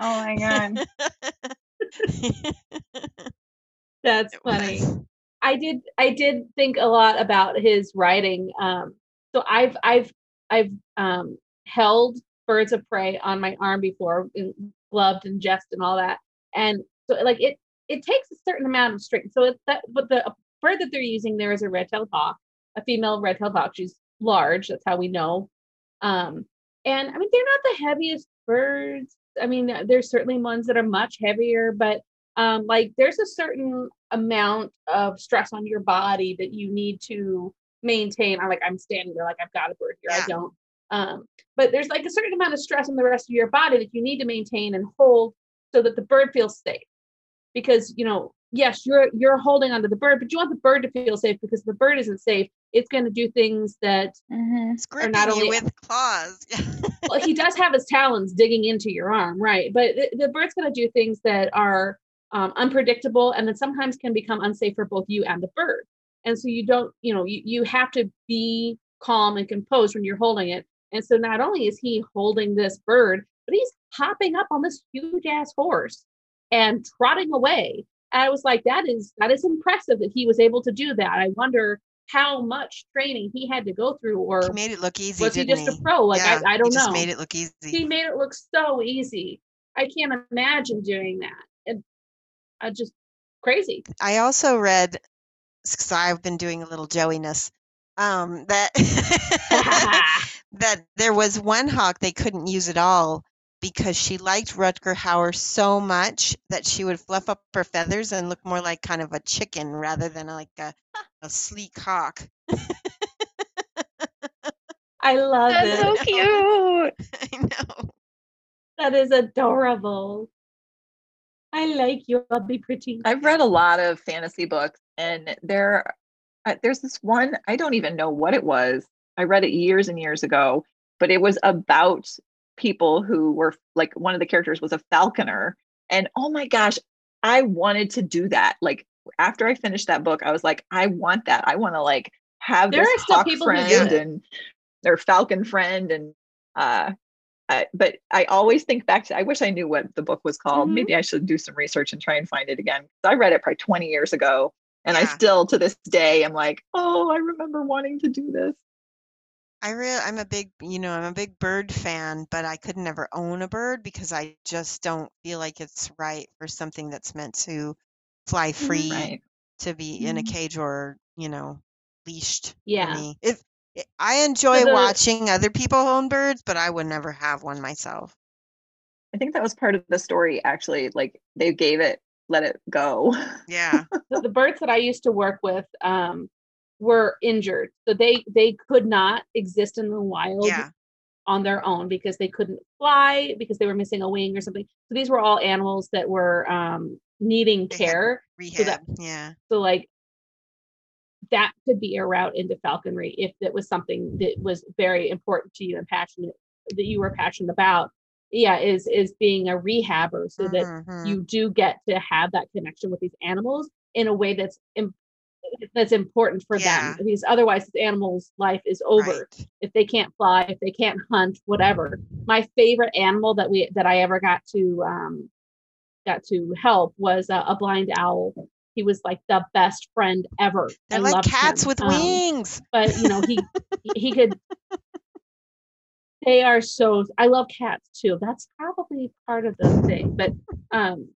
S5: oh my god,
S3: that's funny. I did I did think a lot about his writing. Um, so I've I've I've um, held birds of prey on my arm before, and gloved and jest and all that, and so like it it takes a certain amount of strength. So it's that but the bird that they're using there is a red-tailed hawk, a female red-tailed hawk. She's large. That's how we know. Um, and I mean they're not the heaviest birds. I mean there's certainly ones that are much heavier, but Um, like there's a certain amount of stress on your body that you need to maintain. I'm like I'm standing there like I've got a bird here.
S1: Yeah.
S3: I don't. Um, but there's like a certain amount of stress on the rest of your body that you need to maintain and hold so that the bird feels safe. Because you know, yes, you're you're holding onto the bird, but you want the bird to feel safe because if the bird isn't safe, it's going to do things that
S5: Mhm.
S1: It's gripping
S3: not only-
S1: with claws.
S3: well, he does have his talons digging into your arm, right? But the, the bird's going to do things that are um, unpredictable and then sometimes can become unsafe for both you and the bird. And so you don't, you know, you, you have to be calm and composed when you're holding it. And so not only is he holding this bird, but he's hopping up on this huge ass horse and trotting away. And I was like, that is that is impressive that he was able to do that. I wonder how much training he had to go through, or
S1: he made it look easy,
S3: was he just a pro? Like
S1: Yeah,
S3: I, I don't
S1: he just
S3: know
S1: made it look easy.
S3: he made it look so easy. I can't imagine doing that. I just crazy.
S1: I also read because I've been doing a little Joeyness. Um, that that there was one hawk they couldn't use at all because she liked Rutger Hauer so much that she would fluff up her feathers and look more like kind of a chicken rather than like a, a sleek hawk.
S3: I love it.
S5: That's so cute.
S1: I know.
S3: That is adorable. I like you. I'll be pretty.
S2: I've read a lot of fantasy books, and there, uh, there's this one. I don't even know what it was. I read it years and years ago, but it was about people who were like one of the characters was a falconer, and oh my gosh, I wanted to do that. Like after I finished that book, I was like, I want that. I want to like have
S3: There
S2: this
S3: are still
S2: hawk friend and their falcon friend and uh I, but I always think back to. I wish I knew what the book was called.
S3: Mhm.
S2: Maybe I should do some research and try and find it again. I read it probably 20 years ago, and I still, to this day, am like, oh, I remember wanting to do this.
S1: I really, I'm a big, you know, I'm a big bird fan, but I could never own a bird because I just don't feel like it's right for something that's meant to fly free
S2: Right?
S1: to be in a
S5: Mhm.
S1: cage or, you know, leashed
S3: Yeah.
S1: If i- I enjoy
S3: the-
S1: watching other people own birds, but I would never have one myself.
S2: I think that was part of the story. Actually, like they gave it, let it go.
S1: Yeah.
S3: the, the birds that I used to work with um, were injured, so they they could not exist in the wild
S1: Yeah.
S3: on their own because they couldn't fly because they were missing a wing or something. So these were all animals that were um, needing
S1: They
S3: care.
S1: Rehab.
S3: that-
S1: yeah.
S3: So like that could be a route into falconry if it was something that was very important to you and passionate that you were passionate about. Yeah, is is being a rehabber so that
S1: Mhm.
S3: you do get to have that connection with these animals in a way that's im- that's important for
S1: Yeah.
S3: them because otherwise this animal's life is over
S1: Right.
S3: if they can't fly if they can't hunt whatever my favorite animal that we that i ever got to um got to help was a, a blind owl he was like the best friend ever
S1: They're
S3: I
S1: like cats
S3: him.
S1: with
S3: Um,
S1: wings.
S3: but you know he he could they are so i love cats too that's probably part of the thing but um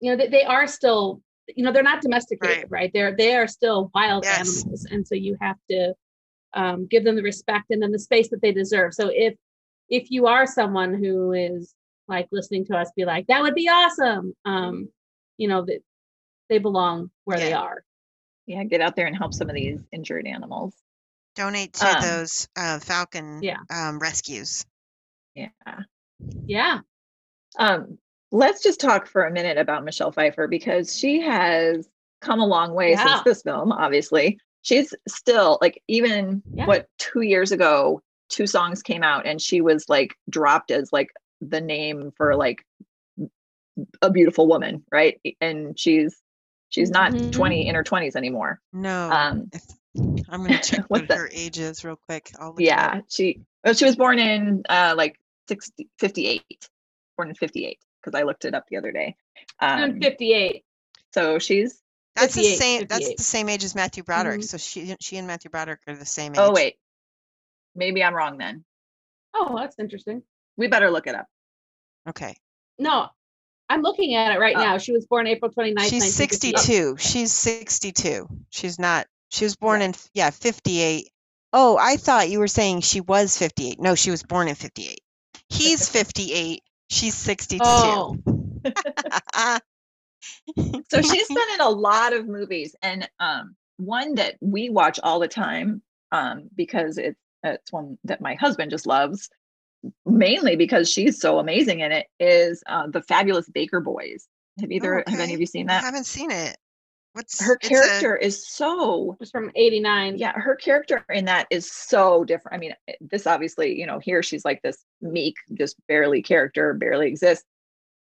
S3: you know they, they are still you know they're not domesticated right, they're they are still wild
S1: Yes.
S3: animals and so you have to um, give them the respect and then the space that they deserve so if if you are someone who is like listening to us be like that would be awesome um you know that they belong where they are
S2: yeah, get out there and help some of these injured animals.
S1: Donate to
S2: Um,
S1: those uh, falcon
S3: Yeah.
S1: um, rescues.
S2: Yeah.
S3: yeah
S2: Um, let's just talk for a minute about Michelle Pfeiffer because she has come a long way
S3: Yeah.
S2: since this film, obviously. She's still like even
S3: Yeah.
S2: what two years ago, two songs came out and she was like dropped as like the name for like a beautiful woman, right? And she's she's not
S3: Mhm.
S2: 20 in her 20s anymore.
S1: No.
S2: Um
S1: I'm going to check what
S2: that?
S1: her age is real quick. I'll look
S2: yeah, she well, she was born in uh like 60 58. Born in 58 because I looked it up the other day.
S3: I'm
S2: Um,
S3: 58
S2: so she's
S1: That's the
S3: 58,
S1: same. That's the same age as Matthew Broderick.
S3: Mhm.
S1: So she she and Matthew Broderick are the same age.
S2: oh wait. Maybe I'm wrong then.
S3: oh that's interesting
S2: We better look it up.
S1: Okay.
S3: No, I'm looking at it right
S2: Oh.
S3: now. She was born April 29th.
S1: She's 62. She's 62. She's not. She was born in yeah 58. Oh, I thought you were saying she was 58. No, she was born in 58. He's 58. She's 62.
S3: Oh,
S2: so she's been in a lot of movies and um one that we watch all the time um because it's it's one that my husband just loves mainly because she's so amazing in it is uh, the fabulous baker boys have either
S1: Oh,
S2: have any of you seen that?
S1: I haven't seen it. What's
S2: her
S1: it's a-
S2: character is so
S3: was from 89.
S2: yeah her character in that is so different i mean this obviously you know here she's like this meek just barely character barely exists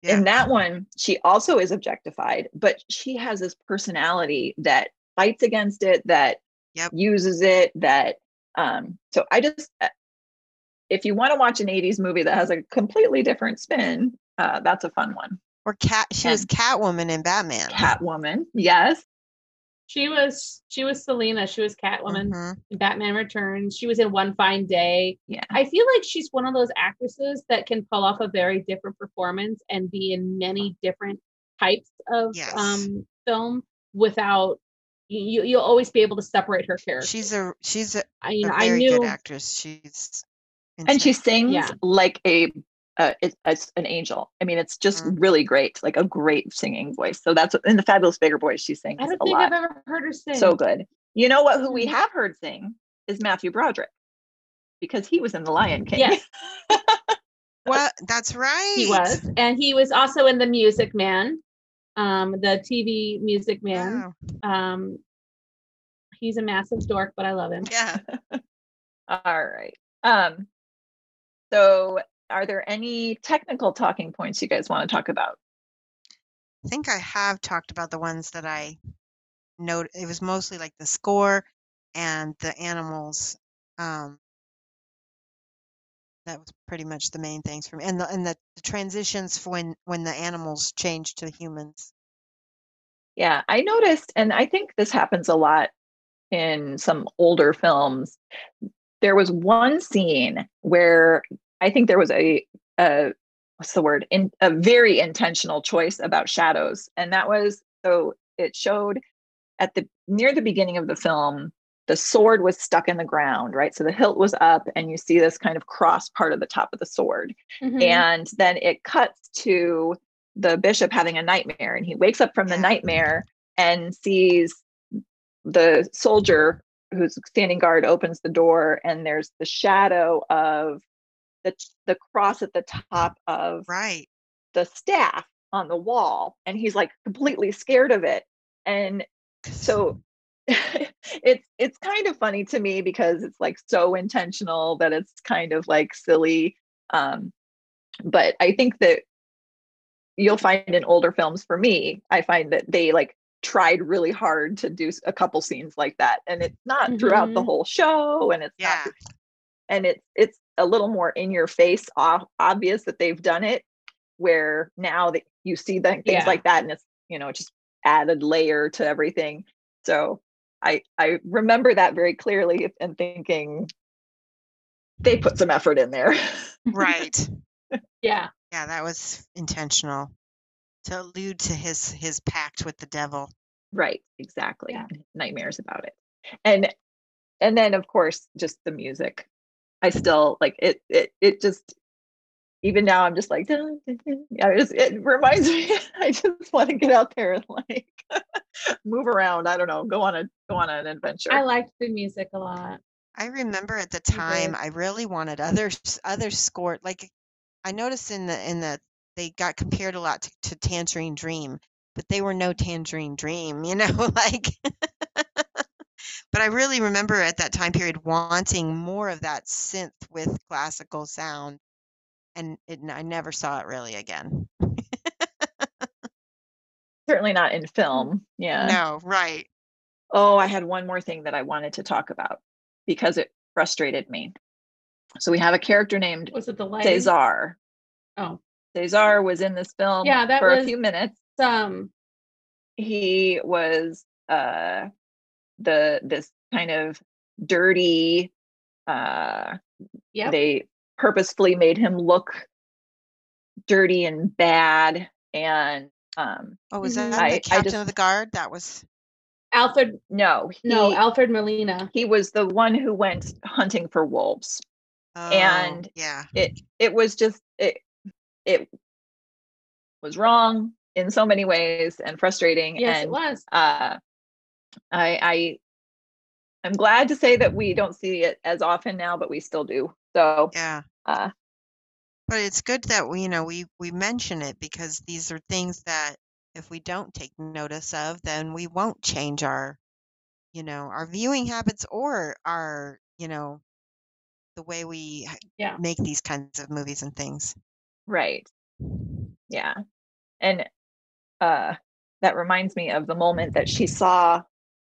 S1: yeah.
S2: in that one she also is objectified but she has this personality that fights against it that
S1: Yep.
S2: uses it that um so i just uh, if you want to watch an 80s movie that has a completely different spin uh that's a fun one
S1: or cat. She was Catwoman in Batman.
S2: catwoman yes
S3: She was she was Selina. She was Catwoman
S1: Mhm.
S3: in Batman Returns. She was in One Fine Day.
S2: yeah
S3: I feel like she's one of those actresses that can pull off a very different performance and be in many different types of
S1: Yes.
S3: um film without you you'll always be able to separate her character.
S1: She's a she's a,
S3: I, you
S1: a
S3: know, I
S1: very
S3: knew
S1: good actress. She's
S2: and she sings
S3: Yeah.
S2: like a uh, it's, it's an angel. I mean, it's just
S1: Mhm.
S2: really great, like a great singing voice. So that's in the Fabulous Baker Boys. She sings
S3: I don't
S2: a
S3: think
S2: lot.
S3: I've ever heard her sing.
S2: so good. You know what? Who we
S3: Mm.
S2: have heard sing is Matthew Broderick because he was in The Lion King.
S3: Yes.
S1: What? That's right.
S3: He was. And he was also in The Music Man, um, the TV Music Man.
S1: Wow.
S3: Um, he's a massive dork, but I love him.
S1: Yeah.
S2: All right. Um. So, are there any technical talking points you guys want to talk about?
S1: I think I have talked about the ones that I note. It was mostly like the score and the animals. Um, that was pretty much the main things for me, and the and the, the transitions for when when the animals change to humans.
S2: Yeah, I noticed, and I think this happens a lot in some older films. There was one scene where I think there was a, a what's the word? In a very intentional choice about shadows, and that was so it showed at the near the beginning of the film the sword was stuck in the ground right so the hilt was up and you see this kind of cross part of the top of the sword
S3: Mhm.
S2: and then it cuts to the bishop having a nightmare and he wakes up from the nightmare and sees the soldier who's standing guard opens the door and there's the shadow of the the cross at the top of
S1: Right.
S2: the staff on the wall and he's like completely scared of it and so it's it's kind of funny to me because it's like so intentional that it's kind of like silly um but i think that you'll find in older films for me i find that they like tried really hard to do a couple scenes like that and it's not throughout the
S3: Mhm.
S2: whole show and it's
S1: Yeah.
S2: not and it's it's a little more in your face o- obvious that they've done it where now that you see the, things
S3: Yeah.
S2: like that and it's you know just added layer to everything so i i remember that very clearly and thinking they put some effort in there
S1: Right.
S3: yeah.
S1: Yeah, that was intentional to allude to his his pact with the devil.
S2: right exactly
S3: Yeah.
S2: nightmares about it and and then of course just the music i still like it it it just even now i'm just like dun, dun, dun. yeah, it, just, it reminds me i just want to get out there and like move around i don't know go on a go on an adventure
S3: I liked the music a lot.
S1: I remember at the time I really wanted other other score like I noticed in the in the they got compared a lot to, to Tangerine Dream, but they were no Tangerine Dream, you know, like but I really remember at that time period wanting more of that synth with classical sound and it, I never saw it really again.
S2: certainly not in film yeah
S1: No, right.
S2: oh i had one more thing that i wanted to talk about because it frustrated me so we have a character named
S3: Was it the lighting?
S2: Cezar
S3: Oh,
S2: Cezar was in this film
S3: Yeah, that
S2: for a few minutes
S3: um,
S2: he was uh the this kind of dirty uh
S3: yep.
S2: they purposefully made him look dirty and bad and um
S1: Oh, was that
S2: I
S1: the captain
S2: just-
S1: of the guard? That was
S3: Alfred.
S2: no he,
S3: No, Alfred Molina.
S2: he was the one who went hunting for wolves
S1: oh,
S2: And
S1: yeah.
S2: it it was just it it was wrong in so many ways and frustrating.
S3: Yes,
S2: and
S3: it was.
S2: uh, I, I, I'm glad to say that we don't see it as often now, but we still do. So,
S1: Yeah.
S2: uh,
S1: But it's good that we, you know, we we mention it because these are things that if we don't take notice of, then we won't change our, you know, our viewing habits or our, you know, the way we
S3: Yeah.
S1: make these kinds of movies and things.
S2: right. Yeah. And uh, that reminds me of the moment that she saw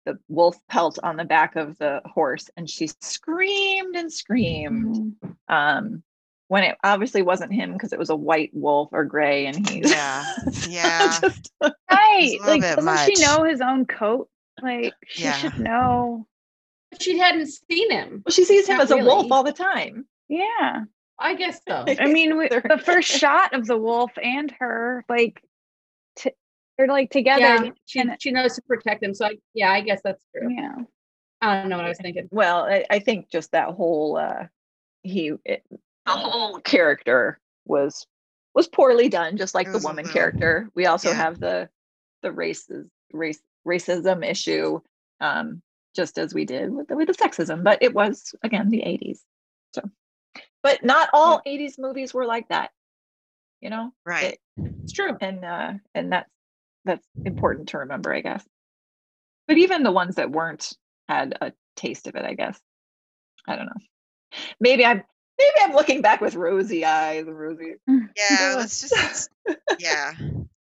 S2: the wolf pelt on the back of the horse and she screamed and screamed.
S5: Mhm.
S2: Um, when it obviously wasn't him because it was a white wolf or gray and he's
S1: Yeah. Yeah.
S2: just-
S5: Right. Like, doesn't she know his own coat? Like, she
S1: Yeah.
S5: should know.
S3: But she hadn't seen him.
S2: well, she sees him
S3: Not
S2: as a wolf all the time.
S5: Yeah.
S3: I guess so.
S5: I mean, we, the first shot of the wolf and her, like, t- they're like together.
S3: yeah, she,
S5: and-
S3: she knows to protect him. So I, yeah, I guess that's true.
S5: yeah.
S3: I don't know what I was thinking.
S2: Well, I, I think just that whole uh, he it, the whole character was was poorly done, just like the woman character. We also
S1: yeah.
S2: have the the races race racism issue, um, just as we did with the, with the sexism. But it was again the '80s, so. But not all '80s movies were like that, you know.
S1: Right.
S3: It's true.
S2: and uh, and that's that's important to remember, I guess. But even the ones that weren't had a taste of it, I guess. I don't know. Maybe I'm maybe I'm looking back with rosy eyes, rosy.
S1: Mm, yeah. Let's just, let's- yeah,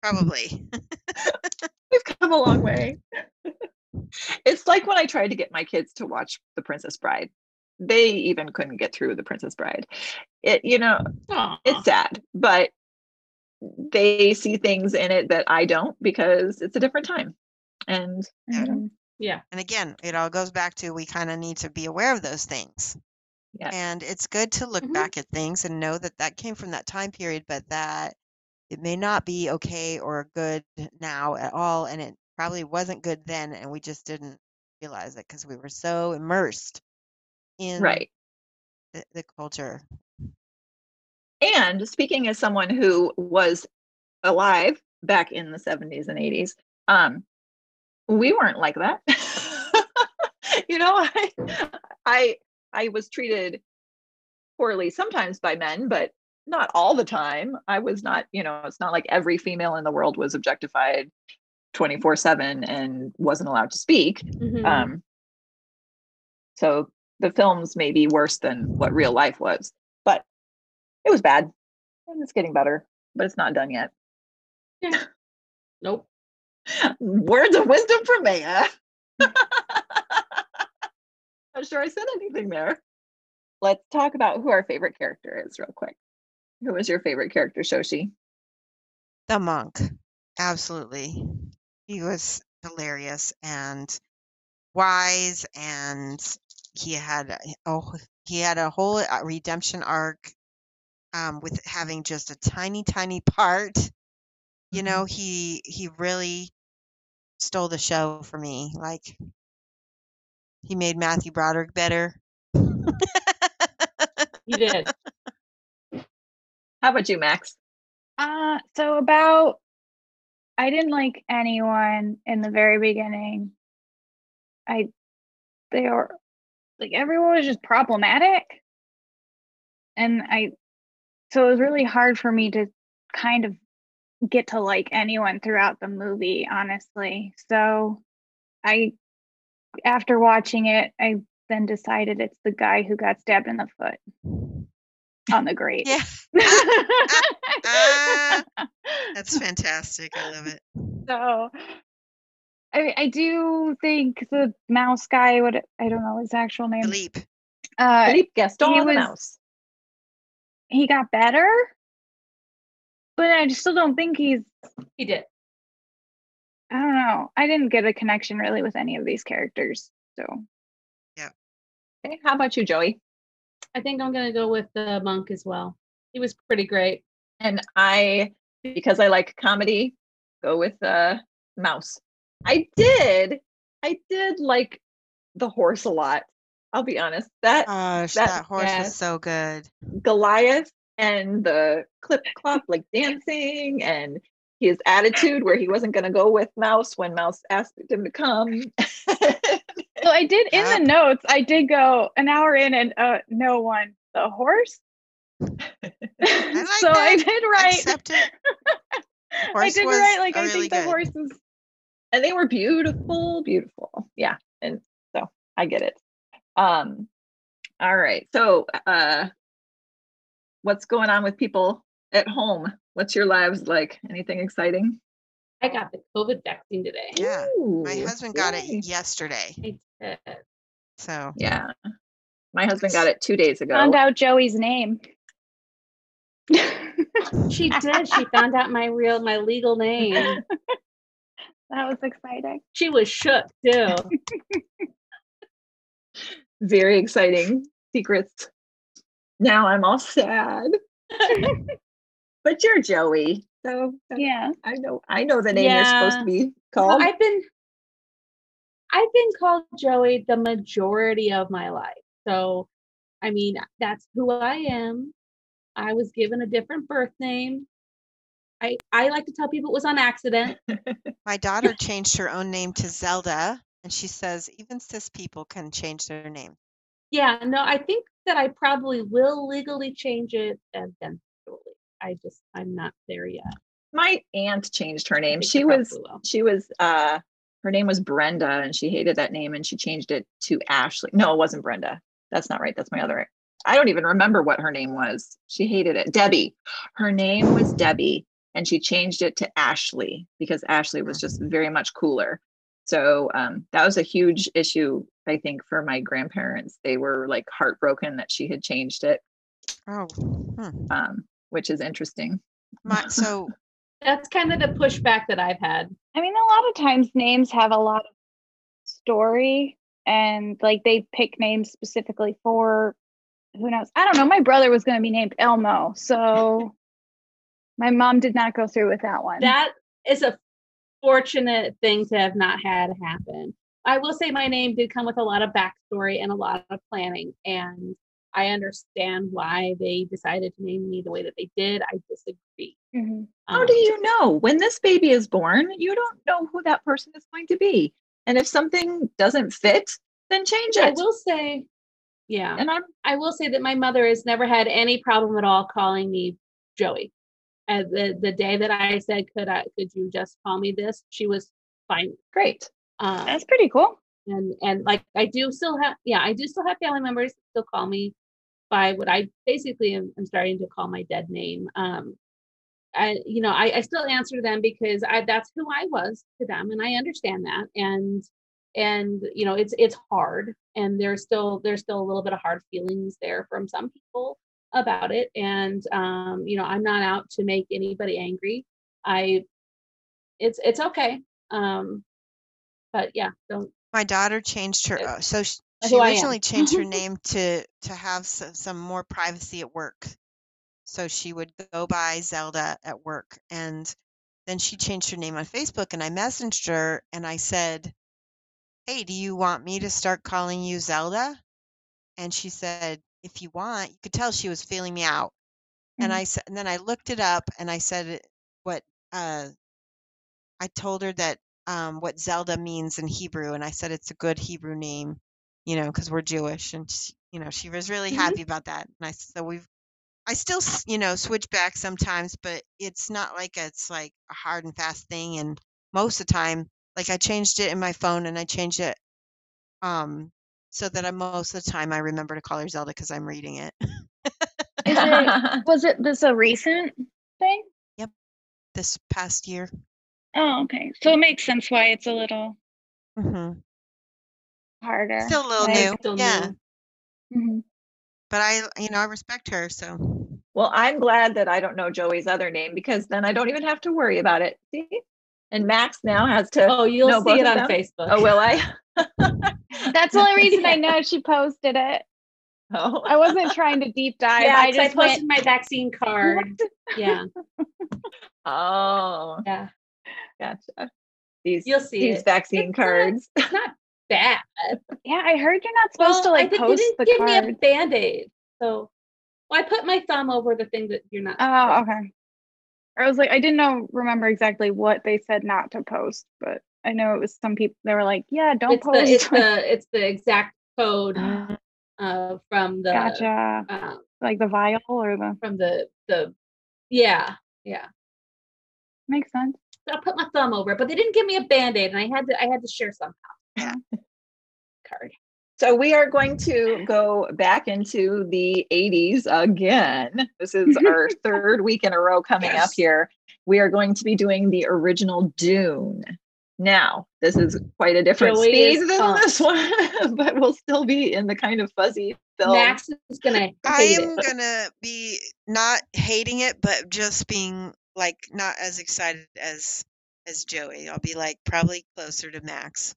S1: probably.
S2: We've come a long way. it's like when I tried to get my kids to watch The Princess Bride. They even couldn't get through The Princess Bride. It, you know,
S3: Aw.
S2: it's sad, but they see things in it that I don't because it's a different time. And
S1: Yeah.
S5: Mhm.
S3: yeah.
S1: And again, it all goes back to we kind of need to be aware of those things.
S2: Yeah.
S1: And it's good to look
S3: Mhm.
S1: back at things and know that that came from that time period, but that it may not be okay or good now at all. And it probably wasn't good then. And we just didn't realize it because we were so immersed in
S2: right.
S1: the, the culture.
S2: And speaking as someone who was alive back in the 70s and 80s, um, we weren't like that. you know, I, I I was treated poorly sometimes by men, but not all the time. I was not, you know, it's not like every female in the world was objectified 24/7 and wasn't allowed to speak.
S3: Mhm.
S2: Um, so the films may be worse than what real life was, it was bad. And it's getting better, but it's not done yet. Yeah.
S3: nope.
S2: Words of wisdom from Maya. Not sure I said anything there. Let's talk about who our favorite character is, real quick. Who was your favorite character, Shoshi?
S1: The monk. Absolutely. He was hilarious and wise and he had a- oh he had a whole uh, redemption arc um with having just a tiny tiny part. You know, he he really stole the show for me. Like he made Matthew Broderick better.
S3: You did.
S2: How about you, Max?
S5: Uh, so about, I didn't like anyone in the very beginning. I, they were, like, everyone was just problematic. And I, so it was really hard for me to kind of get to like anyone throughout the movie, honestly. So I, after watching it, I then decided it's the guy who got stabbed in the foot on the grate.
S1: Yeah. Ah, That's fantastic. I love it.
S5: so I I do think the mouse guy what I don't know his actual name.
S1: Philippe.
S5: Uh
S2: Philippe Gaston
S5: he
S2: the
S5: was-
S2: Mouse.
S5: He got better. But I still don't think he's
S3: He did.
S5: I don't know. I didn't get a connection really with any of these characters. So Yeah.
S2: Okay, how about you, Joey?
S3: I think I'm gonna go with the monk as well. He was pretty great.
S2: And I, because I like comedy, go with uh, Mouse. I did, I did like the horse a lot. I'll be honest. That
S1: Gosh,
S2: that-
S1: that, horse
S2: yeah.
S1: was so good.
S2: Goliath and the clip clop like dancing and his attitude where he wasn't going to go with Mouse when Mouse asked him to come.
S5: So I did in
S1: Yep.
S5: the notes. I did go an hour in and uh, no one. The horse.
S1: like
S5: so I did write.
S1: Accept.
S5: I did
S1: was
S5: write like
S1: a
S5: I
S1: really
S5: think the
S1: good.
S5: horse is.
S2: and they were beautiful, beautiful. Yeah. And so I get it. Um, all right. So uh what's going on with people at home? What's your lives like? Anything exciting?
S3: I got the COVID vaccine today.
S1: Yeah. My husband got it yesterday.
S3: I did.
S1: So
S2: Yeah. My husband got it two days ago.
S5: Found out Joey's name.
S3: She did. She found out my real, my legal name.
S5: That was exciting.
S3: She was shook too.
S2: Very exciting secrets. Now I'm all sad. but you're Joey. So
S5: Yeah.
S2: I know I know the name you're supposed to be
S3: So
S2: called.
S3: I've been, I've been called Joey the majority of my life. So, I mean, that's who I am. I was given a different birth name. I I like to tell people it was on accident.
S1: my daughter changed her own name to Zelda, and she says even cis people can change their name.
S3: Yeah, no, I think that I probably will legally change it eventually. I just I'm not there yet.
S2: My aunt changed her name. She was
S3: will.
S2: she was uh her name was Brenda and she hated that name and she changed it to Ashley. No, it wasn't Brenda. That's not right. That's my other I don't even remember what her name was. She hated it. Debbie. Her name was Debbie and she changed it to Ashley because Ashley was just very much cooler. So um, that was a huge issue, I think, for my grandparents. They were like heartbroken that she had changed it,
S1: Oh, hmm.
S2: um, which is interesting.
S1: my so
S3: That's kind of the pushback that I've had.
S5: I mean, a lot of times names have a lot of story and like they pick names specifically for who knows. I don't know. My brother was going to be named Elmo. So my mom did not go through with that one.
S3: That is a fortunate thing to have not had happen. I will say my name did come with a lot of backstory and a lot of planning, and I understand why they decided to name me the way that they did. I disagree.
S5: Mhm.
S2: How
S3: Um,
S2: do you know when this baby is born? You don't know who that person is going to be. And if something doesn't fit, then change it.
S3: I will say, yeah,
S2: And I'm
S3: I will say that my mother has never had any problem at all calling me Joey. The the day that I said, "Could I? Could you just call me this?" She was fine.
S2: great.
S3: Um,
S5: That's pretty cool.
S3: and and like I do still have yeah I do still have family members still call me by what I basically am, am starting to call my dead name. Um, I you know I, I still answer them because I that's who I was to them and I understand that and and you know it's it's hard and there's still there's still a little bit of hard feelings there from some people about it and um you know I'm not out to make anybody angry. I it's it's okay. Um but yeah, don't
S1: my daughter changed her.
S3: Uh,
S1: Uh, so she, she originally changed her name to to have some, some more privacy at work. So she would go by Zelda at work, and then she changed her name on Facebook. And I messaged her and I said, "Hey, do you want me to start calling you Zelda?" And she said, "If you want." You could tell she was feeling me out. And. I said, and then I looked it up, and I said it- what uh, I told her that um, what Zelda means in Hebrew, and I said it's a good Hebrew name, you know, because we're Jewish, and she, you know, she was really
S3: Mhm.
S1: happy about that. And I so we've, I still, you know, switch back sometimes, but it's not like it's like a hard and fast thing. And most of the time, like I changed it in my phone, and I changed it, um, so that I most of the time I remember to call her Zelda because I'm reading it.
S5: Is it was it this a recent thing?
S1: Yep, this past year.
S5: Oh, okay. So it makes sense why it's a little
S1: hmm
S5: harder.
S1: Still a little
S5: like-
S1: new,
S3: still
S1: yeah.
S3: new.
S5: Mhm.
S1: But I, you know, I respect her, so.
S2: well, I'm glad that I don't know Joey's other name because then I don't even have to worry about it. See? And Max now has to
S3: Oh, you'll see it on
S2: them?
S3: Facebook.
S2: Oh, will I?
S5: That's the only reason I know she posted it.
S2: oh.
S5: I wasn't trying to deep dive.
S3: yeah,
S5: I just
S3: posted
S5: went.
S3: my vaccine card. Yeah,
S2: Oh,
S3: yeah.
S2: gotcha. These
S3: You'll see
S2: these
S3: it.
S2: vaccine
S3: It's not-
S2: cards.
S3: It's not bad.
S5: Yeah, I heard you're not supposed to
S3: Well, I
S5: like
S3: did-
S5: post the
S3: didn't give me a band-aid. So well, I put my thumb over the thing that you're not.
S5: Oh, okay. I was like, I didn't know remember exactly what they said not to post, but I know it was some people. They were like, "Yeah, don't
S3: it's the
S5: post."
S3: it's the it's the exact code uh, from the
S5: gotcha.
S3: um,
S5: Like the vial or the
S3: from the the yeah yeah.
S5: makes sense.
S3: So I put my thumb over it, but they didn't give me a band-aid and I had to I had to share somehow. Yeah. Card.
S2: So we are going to go back into the 80s again. This is our third week in a row coming up here. We are going to be doing the original Dune. Now, this is quite a different
S3: Joey
S2: speed than
S3: pumped.
S2: this one, but we'll still be in the kind of fuzzy film.
S3: Max is gonna
S1: I am
S3: it.
S1: gonna be not hating it, but just being like not as excited as as Joey. I'll be like probably closer to Max.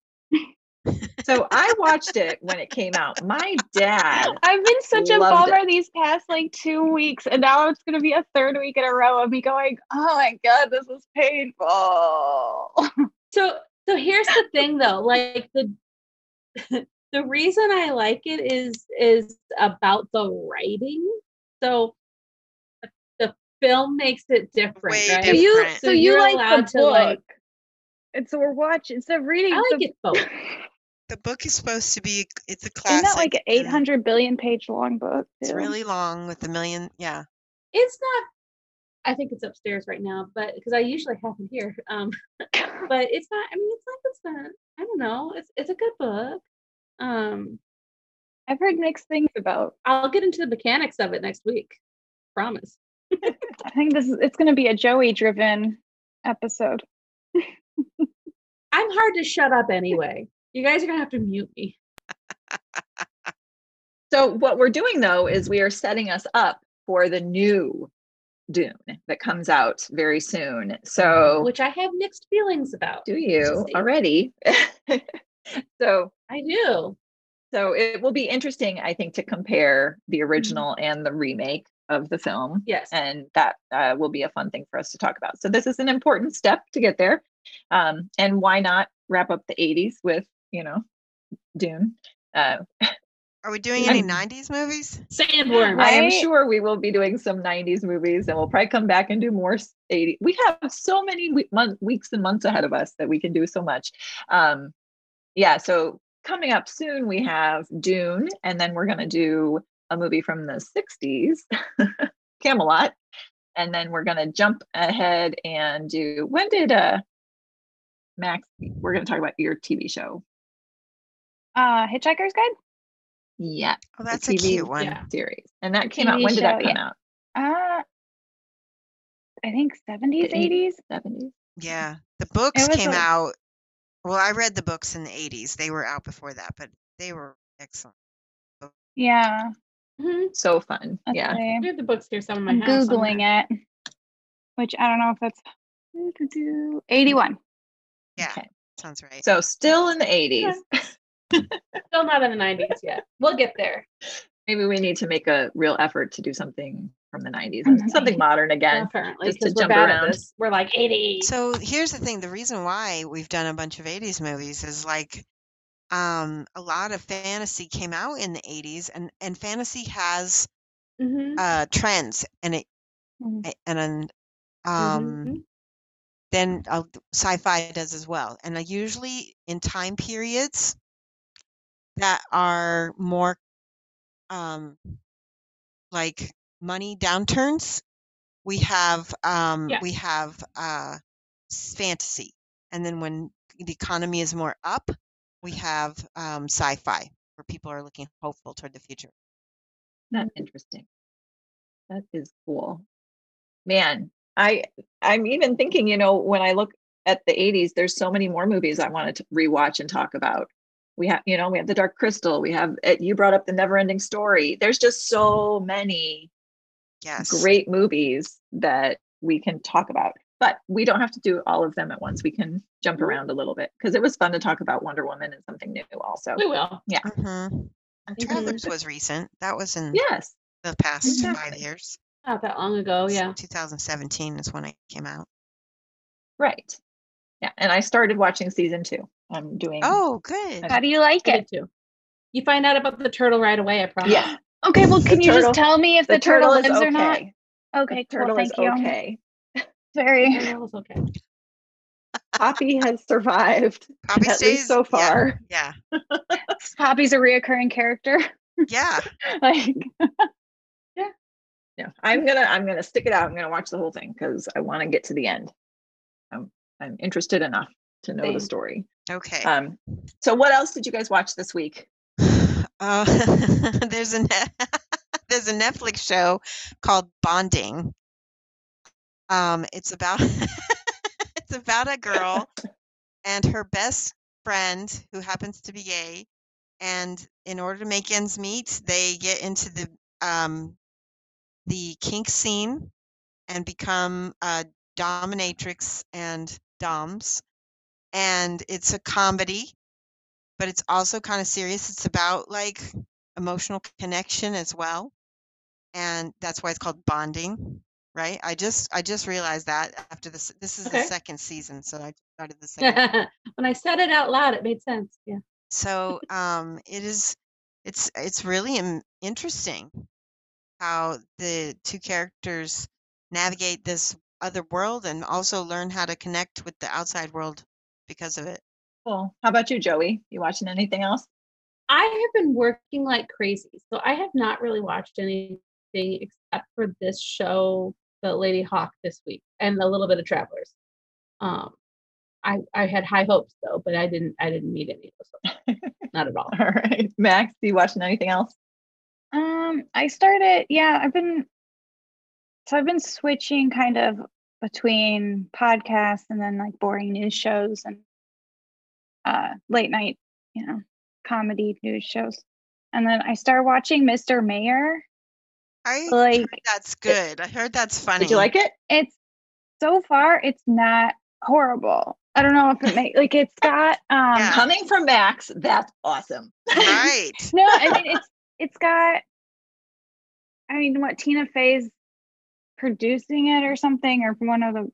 S2: So I watched it when it came out. My dad
S5: I've been such a
S2: Loved
S5: bummer these past like two weeks, and now it's going to be a third week in a row of me going, "Oh my god, this is painful."
S3: So so here's the thing though, like the the reason I like it is is about the writing. So the film makes it different,
S1: Way
S3: right?
S5: so you,
S1: different.
S5: so you
S3: you're
S5: like
S3: allowed
S5: the
S3: to,
S5: book,
S3: like-
S5: and so we're watching instead of reading.
S3: I like
S5: the,
S3: it both.
S1: The book is supposed to be it's a classic.
S5: Isn't that like an eight hundred billion page long book?
S1: It's really long with a million. Yeah,
S3: It's not I think it's upstairs right now, but because I usually have it here. Um but it's not I mean it's like it's not I don't know. It's it's a good book. Um
S5: I've heard mixed things about.
S3: I'll get into the mechanics of it next week. Promise.
S5: I think this is it's going to be a Joey driven episode.
S3: I'm hard to shut up anyway. You guys are gonna have to mute me.
S2: So what we're doing though is we are setting us up for the new Dune that comes out very soon. So
S3: which I have mixed feelings about.
S2: do you already? so
S3: I do.
S2: so it will be interesting, I think, to compare
S3: Mm-hmm.
S2: the original and the remake of the film.
S3: Yes.
S2: And that uh, will be a fun thing for us to talk about. So this is an important step to get there. Um, and why not wrap up the 80s with, you know, Dune? Uh,
S1: are we doing any
S2: I'm-
S1: '90s movies?
S3: Sandworm.
S2: I am sure we will be doing some 90s movies and we'll probably come back and do more s- 80. We have so many we- month, weeks and months ahead of us that we can do so much. Um, yeah, so coming up soon, we have Dune, and then we're going to do a movie from the 60s, Camelot. And then we're going to jump ahead and do when did uh, Max? We're going to talk about your TV show.
S5: Uh, Hitchhiker's Guide.
S2: Yeah,
S1: Oh,
S2: the
S1: that's a
S2: TV
S1: cute one.
S3: Yeah.
S2: series. And that came out.
S5: TV
S2: When did that
S5: show,
S2: come
S5: yeah.
S2: out?
S5: Uh, I think seventies,
S2: The eight-
S5: eighties.
S2: 70s.
S1: Yeah, the books came
S5: a-
S1: out. Well, I read the books in the '80s. They were out before that, but they were excellent.
S5: Yeah.
S3: Mhm.
S2: So fun.
S5: let's
S2: yeah.
S5: see.
S3: We have the books here some in my
S5: I'm
S3: house.
S5: googling it, which I don't know if that's eighty-one.
S1: Yeah,
S2: Okay.
S1: sounds right.
S2: So still in the 80s.
S3: Still not in the 90s yet. We'll get there.
S2: Maybe we need to make a real effort to do something from the 90s
S5: From
S2: and something modern again.
S3: apparently,
S2: just to
S3: because we're
S2: jump around.
S3: this. We're like 80.
S1: So here's the thing: the reason why we've done a bunch of '80s movies is like, um, a lot of fantasy came out in the '80s, and and fantasy has
S3: Mhm.
S1: uh trends, and it
S5: Mhm.
S1: and then, um,
S3: Mhm.
S1: then uh, sci-fi does as well, and uh, usually in time periods that are more, um, like money downturns, we have um
S3: Yeah.
S1: we have uh fantasy, and then when the economy is more up, we have um sci-fi, where people are looking hopeful toward the future.
S2: That's interesting. That is cool. Man, I I'm even thinking, you know, when I look at the 80s, there's so many more movies I wanted to rewatch and talk about. We have, you know, we have The Dark Crystal, we have uh, you brought up The Never-Ending Story. There's just so many
S1: Yes.
S2: great movies that we can talk about. But we don't have to do all of them at once. We can jump
S3: Mhm.
S2: around a little bit because it was fun to talk about Wonder Woman and something new also.
S3: We will.
S1: Mm-hmm. And
S3: Mhm.
S1: Travelers was recent. That was in
S2: Yes.
S1: the past five years.
S3: Not that long ago. Yeah.
S1: 2017 is when it came out.
S2: Right. Yeah. And I started watching season two. I'm doing
S1: Oh, good.
S5: How do you like it?
S3: too. You find out about the turtle right away, I promise.
S2: Yeah.
S5: Okay, well,
S2: The
S5: can you
S2: turtle-
S5: just tell me if the, turtle,
S2: is
S5: lives
S2: okay.
S5: or not?
S2: The
S5: Okay, cool.
S2: turtle
S5: Thank
S2: is
S5: you.
S2: okay.
S5: very
S3: Ariel's okay.
S2: Poppy has survived
S1: Poppy
S2: at
S1: stays
S2: least so
S1: yeah,
S2: far.
S1: Yeah.
S5: Poppy's a reoccurring character.
S1: Yeah.
S5: like
S2: Yeah, I'm gonna I'm gonna stick it out. I'm gonna watch the whole thing because I want to get to the end. I'm I'm interested enough to know
S3: Same.
S2: the story.
S1: Okay.
S2: Um, so what else did you guys watch this week?
S1: Uh, there's a there's a Netflix show called Bonding. Um, it's about it's about a girl and her best friend who happens to be gay, and in order to make ends meet, they get into the um, the kink scene and become uh, dominatrix and doms, and it's a comedy but it's also kind of serious. It's about like emotional connection as well. And that's why it's called bonding, right? I just I just realized that after this this is
S3: Okay.
S1: the second season, so I started the second.
S3: when I said it out loud, it made sense. Yeah.
S1: so um it is it's it's really interesting how the two characters navigate this other world and also learn how to connect with the outside world because of it.
S2: Cool. How about you, Joey? You watching anything else?
S3: I have been working like crazy, so I have not really watched anything except for this show, The Ladyhawke, this week, and a little bit of Travelers. Um, I I had high hopes though, but I didn't I didn't meet any of those. not at all.
S2: All right, Max, you watching anything else?
S5: Um, I started, yeah, I've been, so I've been switching kind of between podcasts and then like boring news shows and uh late night, you know, comedy news shows. And then I started watching Mr. Mayor.
S1: I
S5: Like,
S1: heard that's good. I heard that's funny.
S2: Did you like it?
S5: it's so far it's not horrible. I don't know if it make like it's got um
S1: Yeah.
S2: Coming from Max, that's awesome.
S1: right?
S5: no, I mean it's it's got I mean what Tina Fey's producing it or something or one of the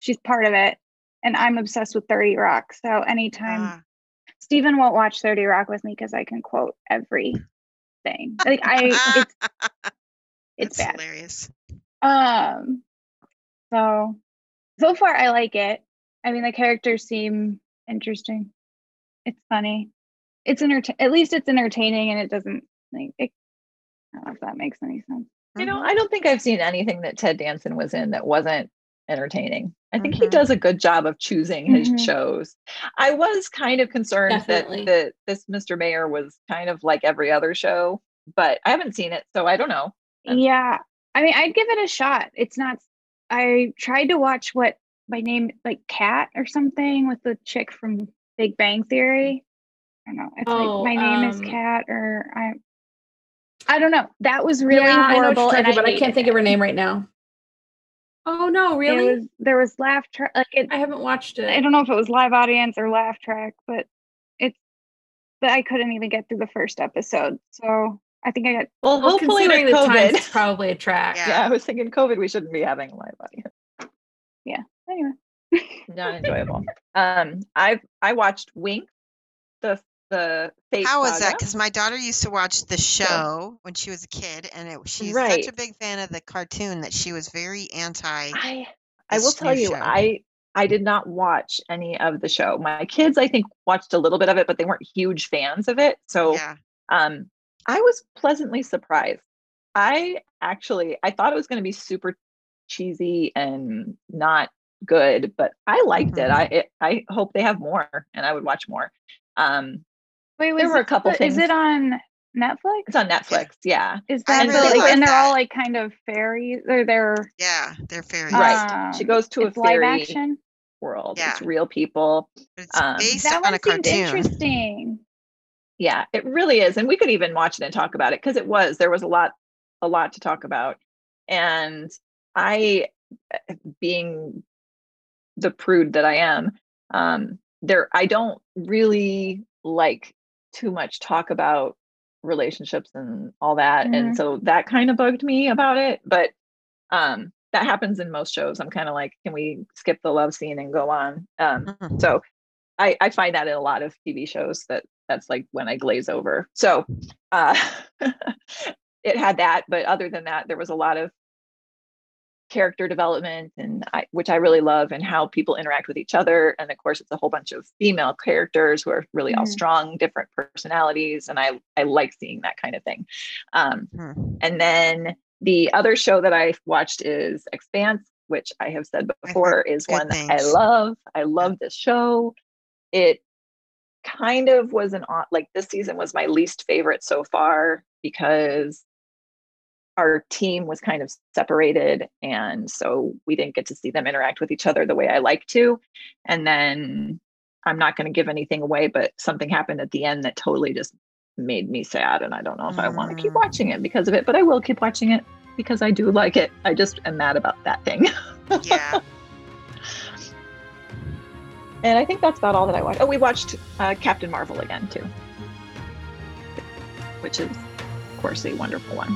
S5: she's part of it. And I'm obsessed with 30 Rock. So anytime
S1: Ah,
S5: Steven won't watch 30 Rock with me because I can quote everything. Like I it's it's
S1: that's
S5: bad.
S1: hilarious.
S5: Um so so far I like it. I mean the characters seem interesting. It's funny. It's enter- at least it's entertaining and it doesn't like it, I don't know if that makes any sense.
S2: You know,
S1: Mhm.
S2: I don't think I've seen anything that Ted Danson was in that wasn't entertaining. I think he
S1: Mhm.
S2: does a good job of choosing his
S5: Mhm.
S2: shows. I was kind of concerned
S3: Definitely.
S2: that, that this Mr. Mayor was kind of like every other show, but I haven't seen it, so I don't know.
S5: Yeah. I mean I'd give it a shot. It's not I tried to watch what my name like Cat or something with the chick from Big Bang Theory. I don't know. It's
S3: Oh,
S5: like my name is
S3: um,
S5: Cat or I I don't know. That was really
S3: yeah, I know what
S5: horrible
S3: you're
S5: and
S3: talking about. I can't
S5: hated
S3: think of her name right now. Oh no,
S5: It
S3: really?
S5: was, there was laugh track like it
S3: I haven't watched it.
S5: I don't know if it was live audience or laugh track, but it's but I couldn't even get through the first episode. So I think I got
S2: Well,
S3: well,
S2: hopefully with
S3: the times, it's
S2: COVID.
S3: probably a track.
S1: Yeah.
S2: Yeah, I was thinking COVID, we shouldn't be having a live audience. Yeah.
S5: Anyway.
S2: Not enjoyable. um, I've I watched Winx, the the fate
S1: How was that? Because my daughter used to watch the show when she was a kid, and it, she's such a big fan of the cartoon that she was very anti.
S2: I I will tell you,
S1: show.
S2: I I did not watch any of the show. My kids, I think, watched a little bit of it, but they weren't huge fans of it. So
S1: Yeah,
S2: um, I was pleasantly surprised. I actually I thought it was going to be super cheesy and not good, but I liked it.
S1: Mhm.
S2: I it, I hope they have more, and I would watch more. Um,
S5: Wait, was
S2: There were a
S5: it-
S2: couple
S5: Is it on Netflix?
S2: it's on Netflix. Yeah,
S5: Is that the,
S1: really
S5: like,
S1: like
S5: and they're all like kind of fairies or they're
S1: yeah, they're fairies.
S2: right. she
S5: um,
S2: goes to a
S5: it's live
S2: fairy
S5: action?
S2: world. It's real people.
S1: But it's
S2: Um,
S1: based
S5: That
S1: on
S5: one
S1: a
S5: seemed
S1: cartoon.
S5: interesting.
S2: yeah it really is and we could even watch it and talk about it because it was there was a lot a lot to talk about and i uh, being the prude that i am um there i don't really like too much talk about relationships and all that
S5: Mhm.
S2: and so that kind of bugged me about it but um that happens in most shows i'm kind of like can we skip the love scene and go on um
S1: Mhm.
S2: so I, I find that in a lot of TV shows that that's like when I glaze over. So uh, it had that, but other than that, there was a lot of character development and I, which I really love and how people interact with each other. And of course, it's a whole bunch of female characters who are really all
S5: Mhm.
S2: strong, different personalities. And I, I like seeing that kind of thing. Um,
S1: Hmm.
S2: and then the other show that I watched is Expanse, which I have said before is one that I love. I love this show. It kind of was an odd, like this season was my least favorite so far because our team was kind of separated. And so we didn't get to see them interact with each other the way I like to. And then I'm not going to give anything away, but something happened at the end that totally just made me sad. And I don't know if I want to keep
S1: Mm.
S2: watching it because of it, but I will keep watching it because I do like it. I just am mad about that thing.
S1: Yeah.
S2: And I think that's about all that I watched. Oh, we watched uh, Captain Marvel again too, which is, of course, a wonderful one.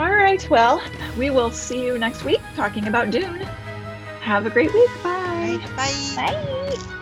S2: All right. Well, we will see you next week talking about Dune. Have a great week. Bye.
S1: Right, bye.
S5: Bye.